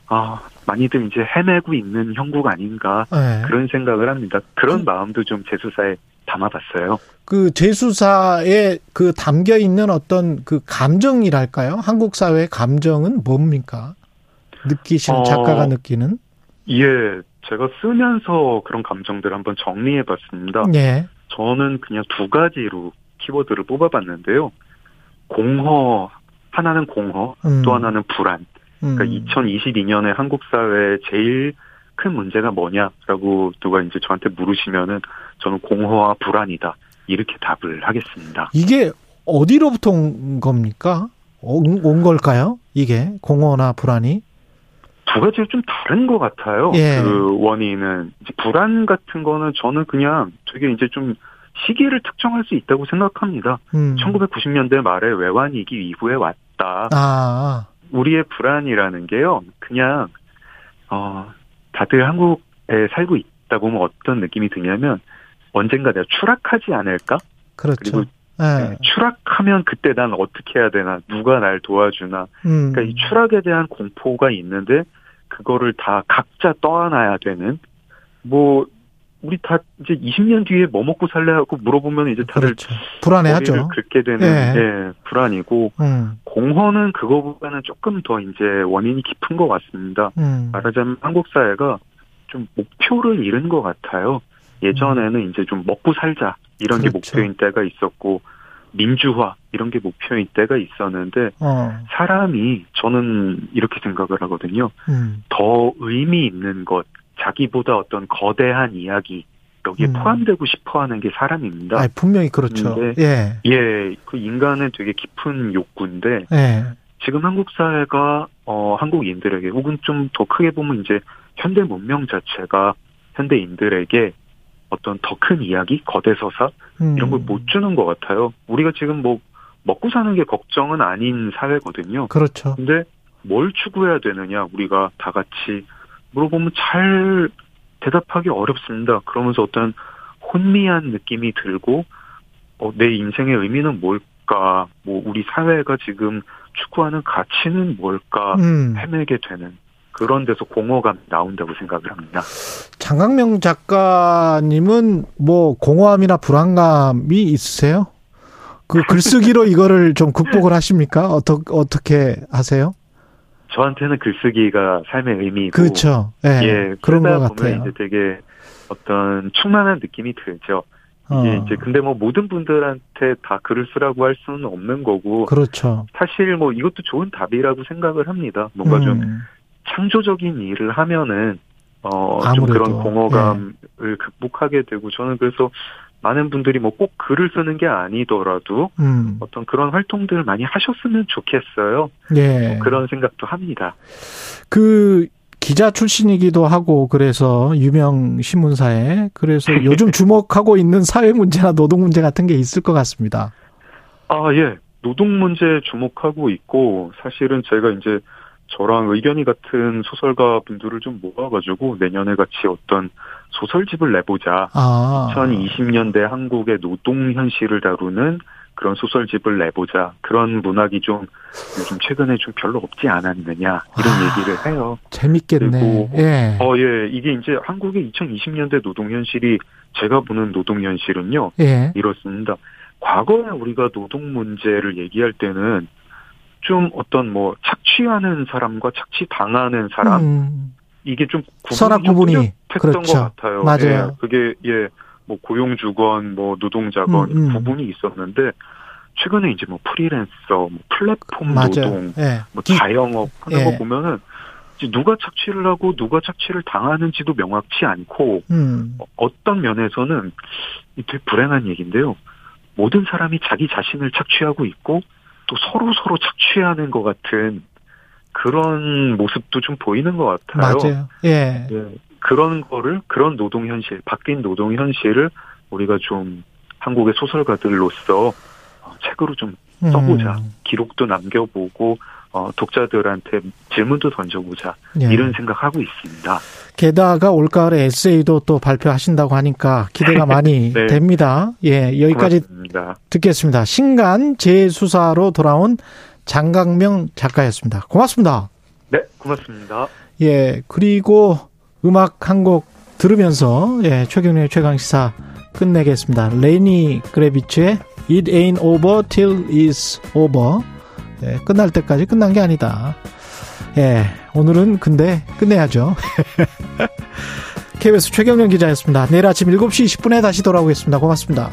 아, 많이들 이제 헤매고 있는 형국 아닌가 네. 그런 생각을 합니다. 그런 그, 마음도 좀 제수사에 담아봤어요. 그 제수사에 그 담겨 있는 어떤 그 감정이랄까요? 한국 사회의 감정은 뭡니까? 느끼시는 어, 작가가 느끼는? 예, 제가 쓰면서 그런 감정들을 한번 정리해 봤습니다. 예. 저는 그냥 두 가지로 키워드를 뽑아봤는데요. 공허 하나는 공허, 음. 또 하나는 불안. 그러니까 음. 2022년에 한국 사회의 제일 큰 문제가 뭐냐라고 누가 이제 저한테 물으시면은 저는 공허와 불안이다. 이렇게 답을 하겠습니다. 이게 어디로부터 온 겁니까? 온, 온 걸까요? 이게 공허나 불안이? 두 가지가 좀 다른 것 같아요. 예. 그 원인은 이제 불안 같은 거는 저는 그냥 되게 이제 좀 시기를 특정할 수 있다고 생각합니다. 음. 1990년대 말에 외환위기 이후에 왔다. 아. 우리의 불안이라는 게요, 그냥, 어, 다들 한국에 살고 있다 보면 어떤 느낌이 드냐면, 언젠가 내가 추락하지 않을까? 그렇죠. 그리고 네. 추락하면 그때 난 어떻게 해야 되나? 누가 날 도와주나? 음. 그러니까 이 추락에 대한 공포가 있는데, 그거를 다 각자 떠안아야 되는, 뭐, 우리 다 이제 20년 뒤에 뭐 먹고 살래 하고 물어보면 이제 다들 그렇죠. 불안해하죠. 긁게 되는 예. 예 불안이고 음. 공허는 그거보다는 조금 더 이제 원인이 깊은 것 같습니다. 음. 말하자면 한국 사회가 좀 목표를 잃은 것 같아요. 예전에는 음. 이제 좀 먹고 살자 이런 그렇죠. 게 목표인 때가 있었고 민주화 이런 게 목표인 때가 있었는데 어. 사람이 저는 이렇게 생각을 하거든요. 음. 더 의미 있는 것 자기보다 어떤 거대한 이야기 여기에 음. 포함되고 싶어하는 게 사람입니다. 아, 분명히 그렇죠. 예, 예, 그 인간은 되게 깊은 욕구인데 예. 지금 한국 사회가 어 한국인들에게 혹은 좀 더 크게 보면 이제 현대 문명 자체가 현대인들에게 어떤 더 큰 이야기, 거대 서사 음. 이런 걸 못 주는 것 같아요. 우리가 지금 뭐 먹고 사는 게 걱정은 아닌 사회거든요. 그렇죠. 근데 뭘 추구해야 되느냐 우리가 다 같이 물어보면 잘 대답하기 어렵습니다. 그러면서 어떤 혼미한 느낌이 들고 어, 내 인생의 의미는 뭘까? 뭐 우리 사회가 지금 추구하는 가치는 뭘까? 음. 헤매게 되는 그런 데서 공허감 나온다고 생각을 합니다. 장강명 작가님은 뭐 공허함이나 불안감이 있으세요? 그 글쓰기로 이거를 좀 극복을 하십니까? 어떻게 어떻게 하세요? 저한테는 글쓰기가 삶의 의미고 그렇죠. 네, 예, 그런 것 같아요. 이제 되게 어떤 충만한 느낌이 들죠. 어. 이제 근데 뭐 모든 분들한테 다 글을 쓰라고 할 수는 없는 거고 그렇죠. 사실 뭐 이것도 좋은 답이라고 생각을 합니다. 뭔가 음. 좀 창조적인 일을 하면은 어 좀 그런 공허감을 예. 극복하게 되고 저는 그래서 많은 분들이 뭐 꼭 글을 쓰는 게 아니더라도 음. 어떤 그런 활동들을 많이 하셨으면 좋겠어요. 예. 뭐 그런 생각도 합니다. 그 기자 출신이기도 하고 그래서 유명 신문사에 그래서 요즘 주목하고 있는 사회 문제나 노동 문제 같은 게 있을 것 같습니다. 아 예, 노동 문제 주목하고 있고 사실은 제가 이제 저랑 의견이 같은 소설가 분들을 좀 모아가지고 내년에 같이 어떤 소설집을 내보자. 아. 2020년대 한국의 노동 현실을 다루는 그런 소설집을 내보자. 그런 문학이 좀 요즘 최근에 좀 별로 없지 않았느냐 이런 아. 얘기를 해요. 재밌겠네. 그리고 예. 어, 예. 이게 이제 한국의 2020년대 노동 현실이 제가 보는 노동 현실은요. 예. 이렇습니다. 과거에 우리가 노동 문제를 얘기할 때는 좀 어떤 뭐 착취하는 사람과 착취 당하는 사람 음. 이게 좀 구분이 구분이 했던 그렇죠. 것 같아요. 맞아요. 예, 그게 예, 뭐 고용주건 뭐 노동자건 음, 음. 구분이 있었는데 최근에 이제 뭐 프리랜서, 뭐 플랫폼 맞아요. 노동, 예. 뭐 자영업 하는 예. 거 보면은 누가 착취를 하고 누가 착취를 당하는지도 명확치 않고 음. 어떤 면에서는 되게 불행한 얘기인데요. 모든 사람이 자기 자신을 착취하고 있고 또 서로 서로 착취하는 것 같은 그런 모습도 좀 보이는 것 같아요. 맞아요. 예. 예. 그런 거를 그런 노동 현실, 바뀐 노동 현실을 우리가 좀 한국의 소설가들로서 책으로 좀 써보자. 음. 기록도 남겨보고 어, 독자들한테 질문도 던져보자 예. 이런 생각하고 있습니다. 게다가 올가을에 에세이도 또 발표하신다고 하니까 기대가 많이 네. 됩니다. 예, 여기까지 고맙습니다. 듣겠습니다. 신간 재수사로 돌아온 장강명 작가였습니다. 고맙습니다. 네, 고맙습니다. 예, 그리고 음악 한 곡 들으면서 예, 최경련의 최강 시사 끝내겠습니다. 레니 그레비츠의 It Ain't Over Till It's Over. 예, 끝날 때까지 끝난 게 아니다. 예, 오늘은 근데 끝내야죠. KBS 최경련 기자였습니다. 내일 아침 7시 20분에 다시 돌아오겠습니다. 고맙습니다.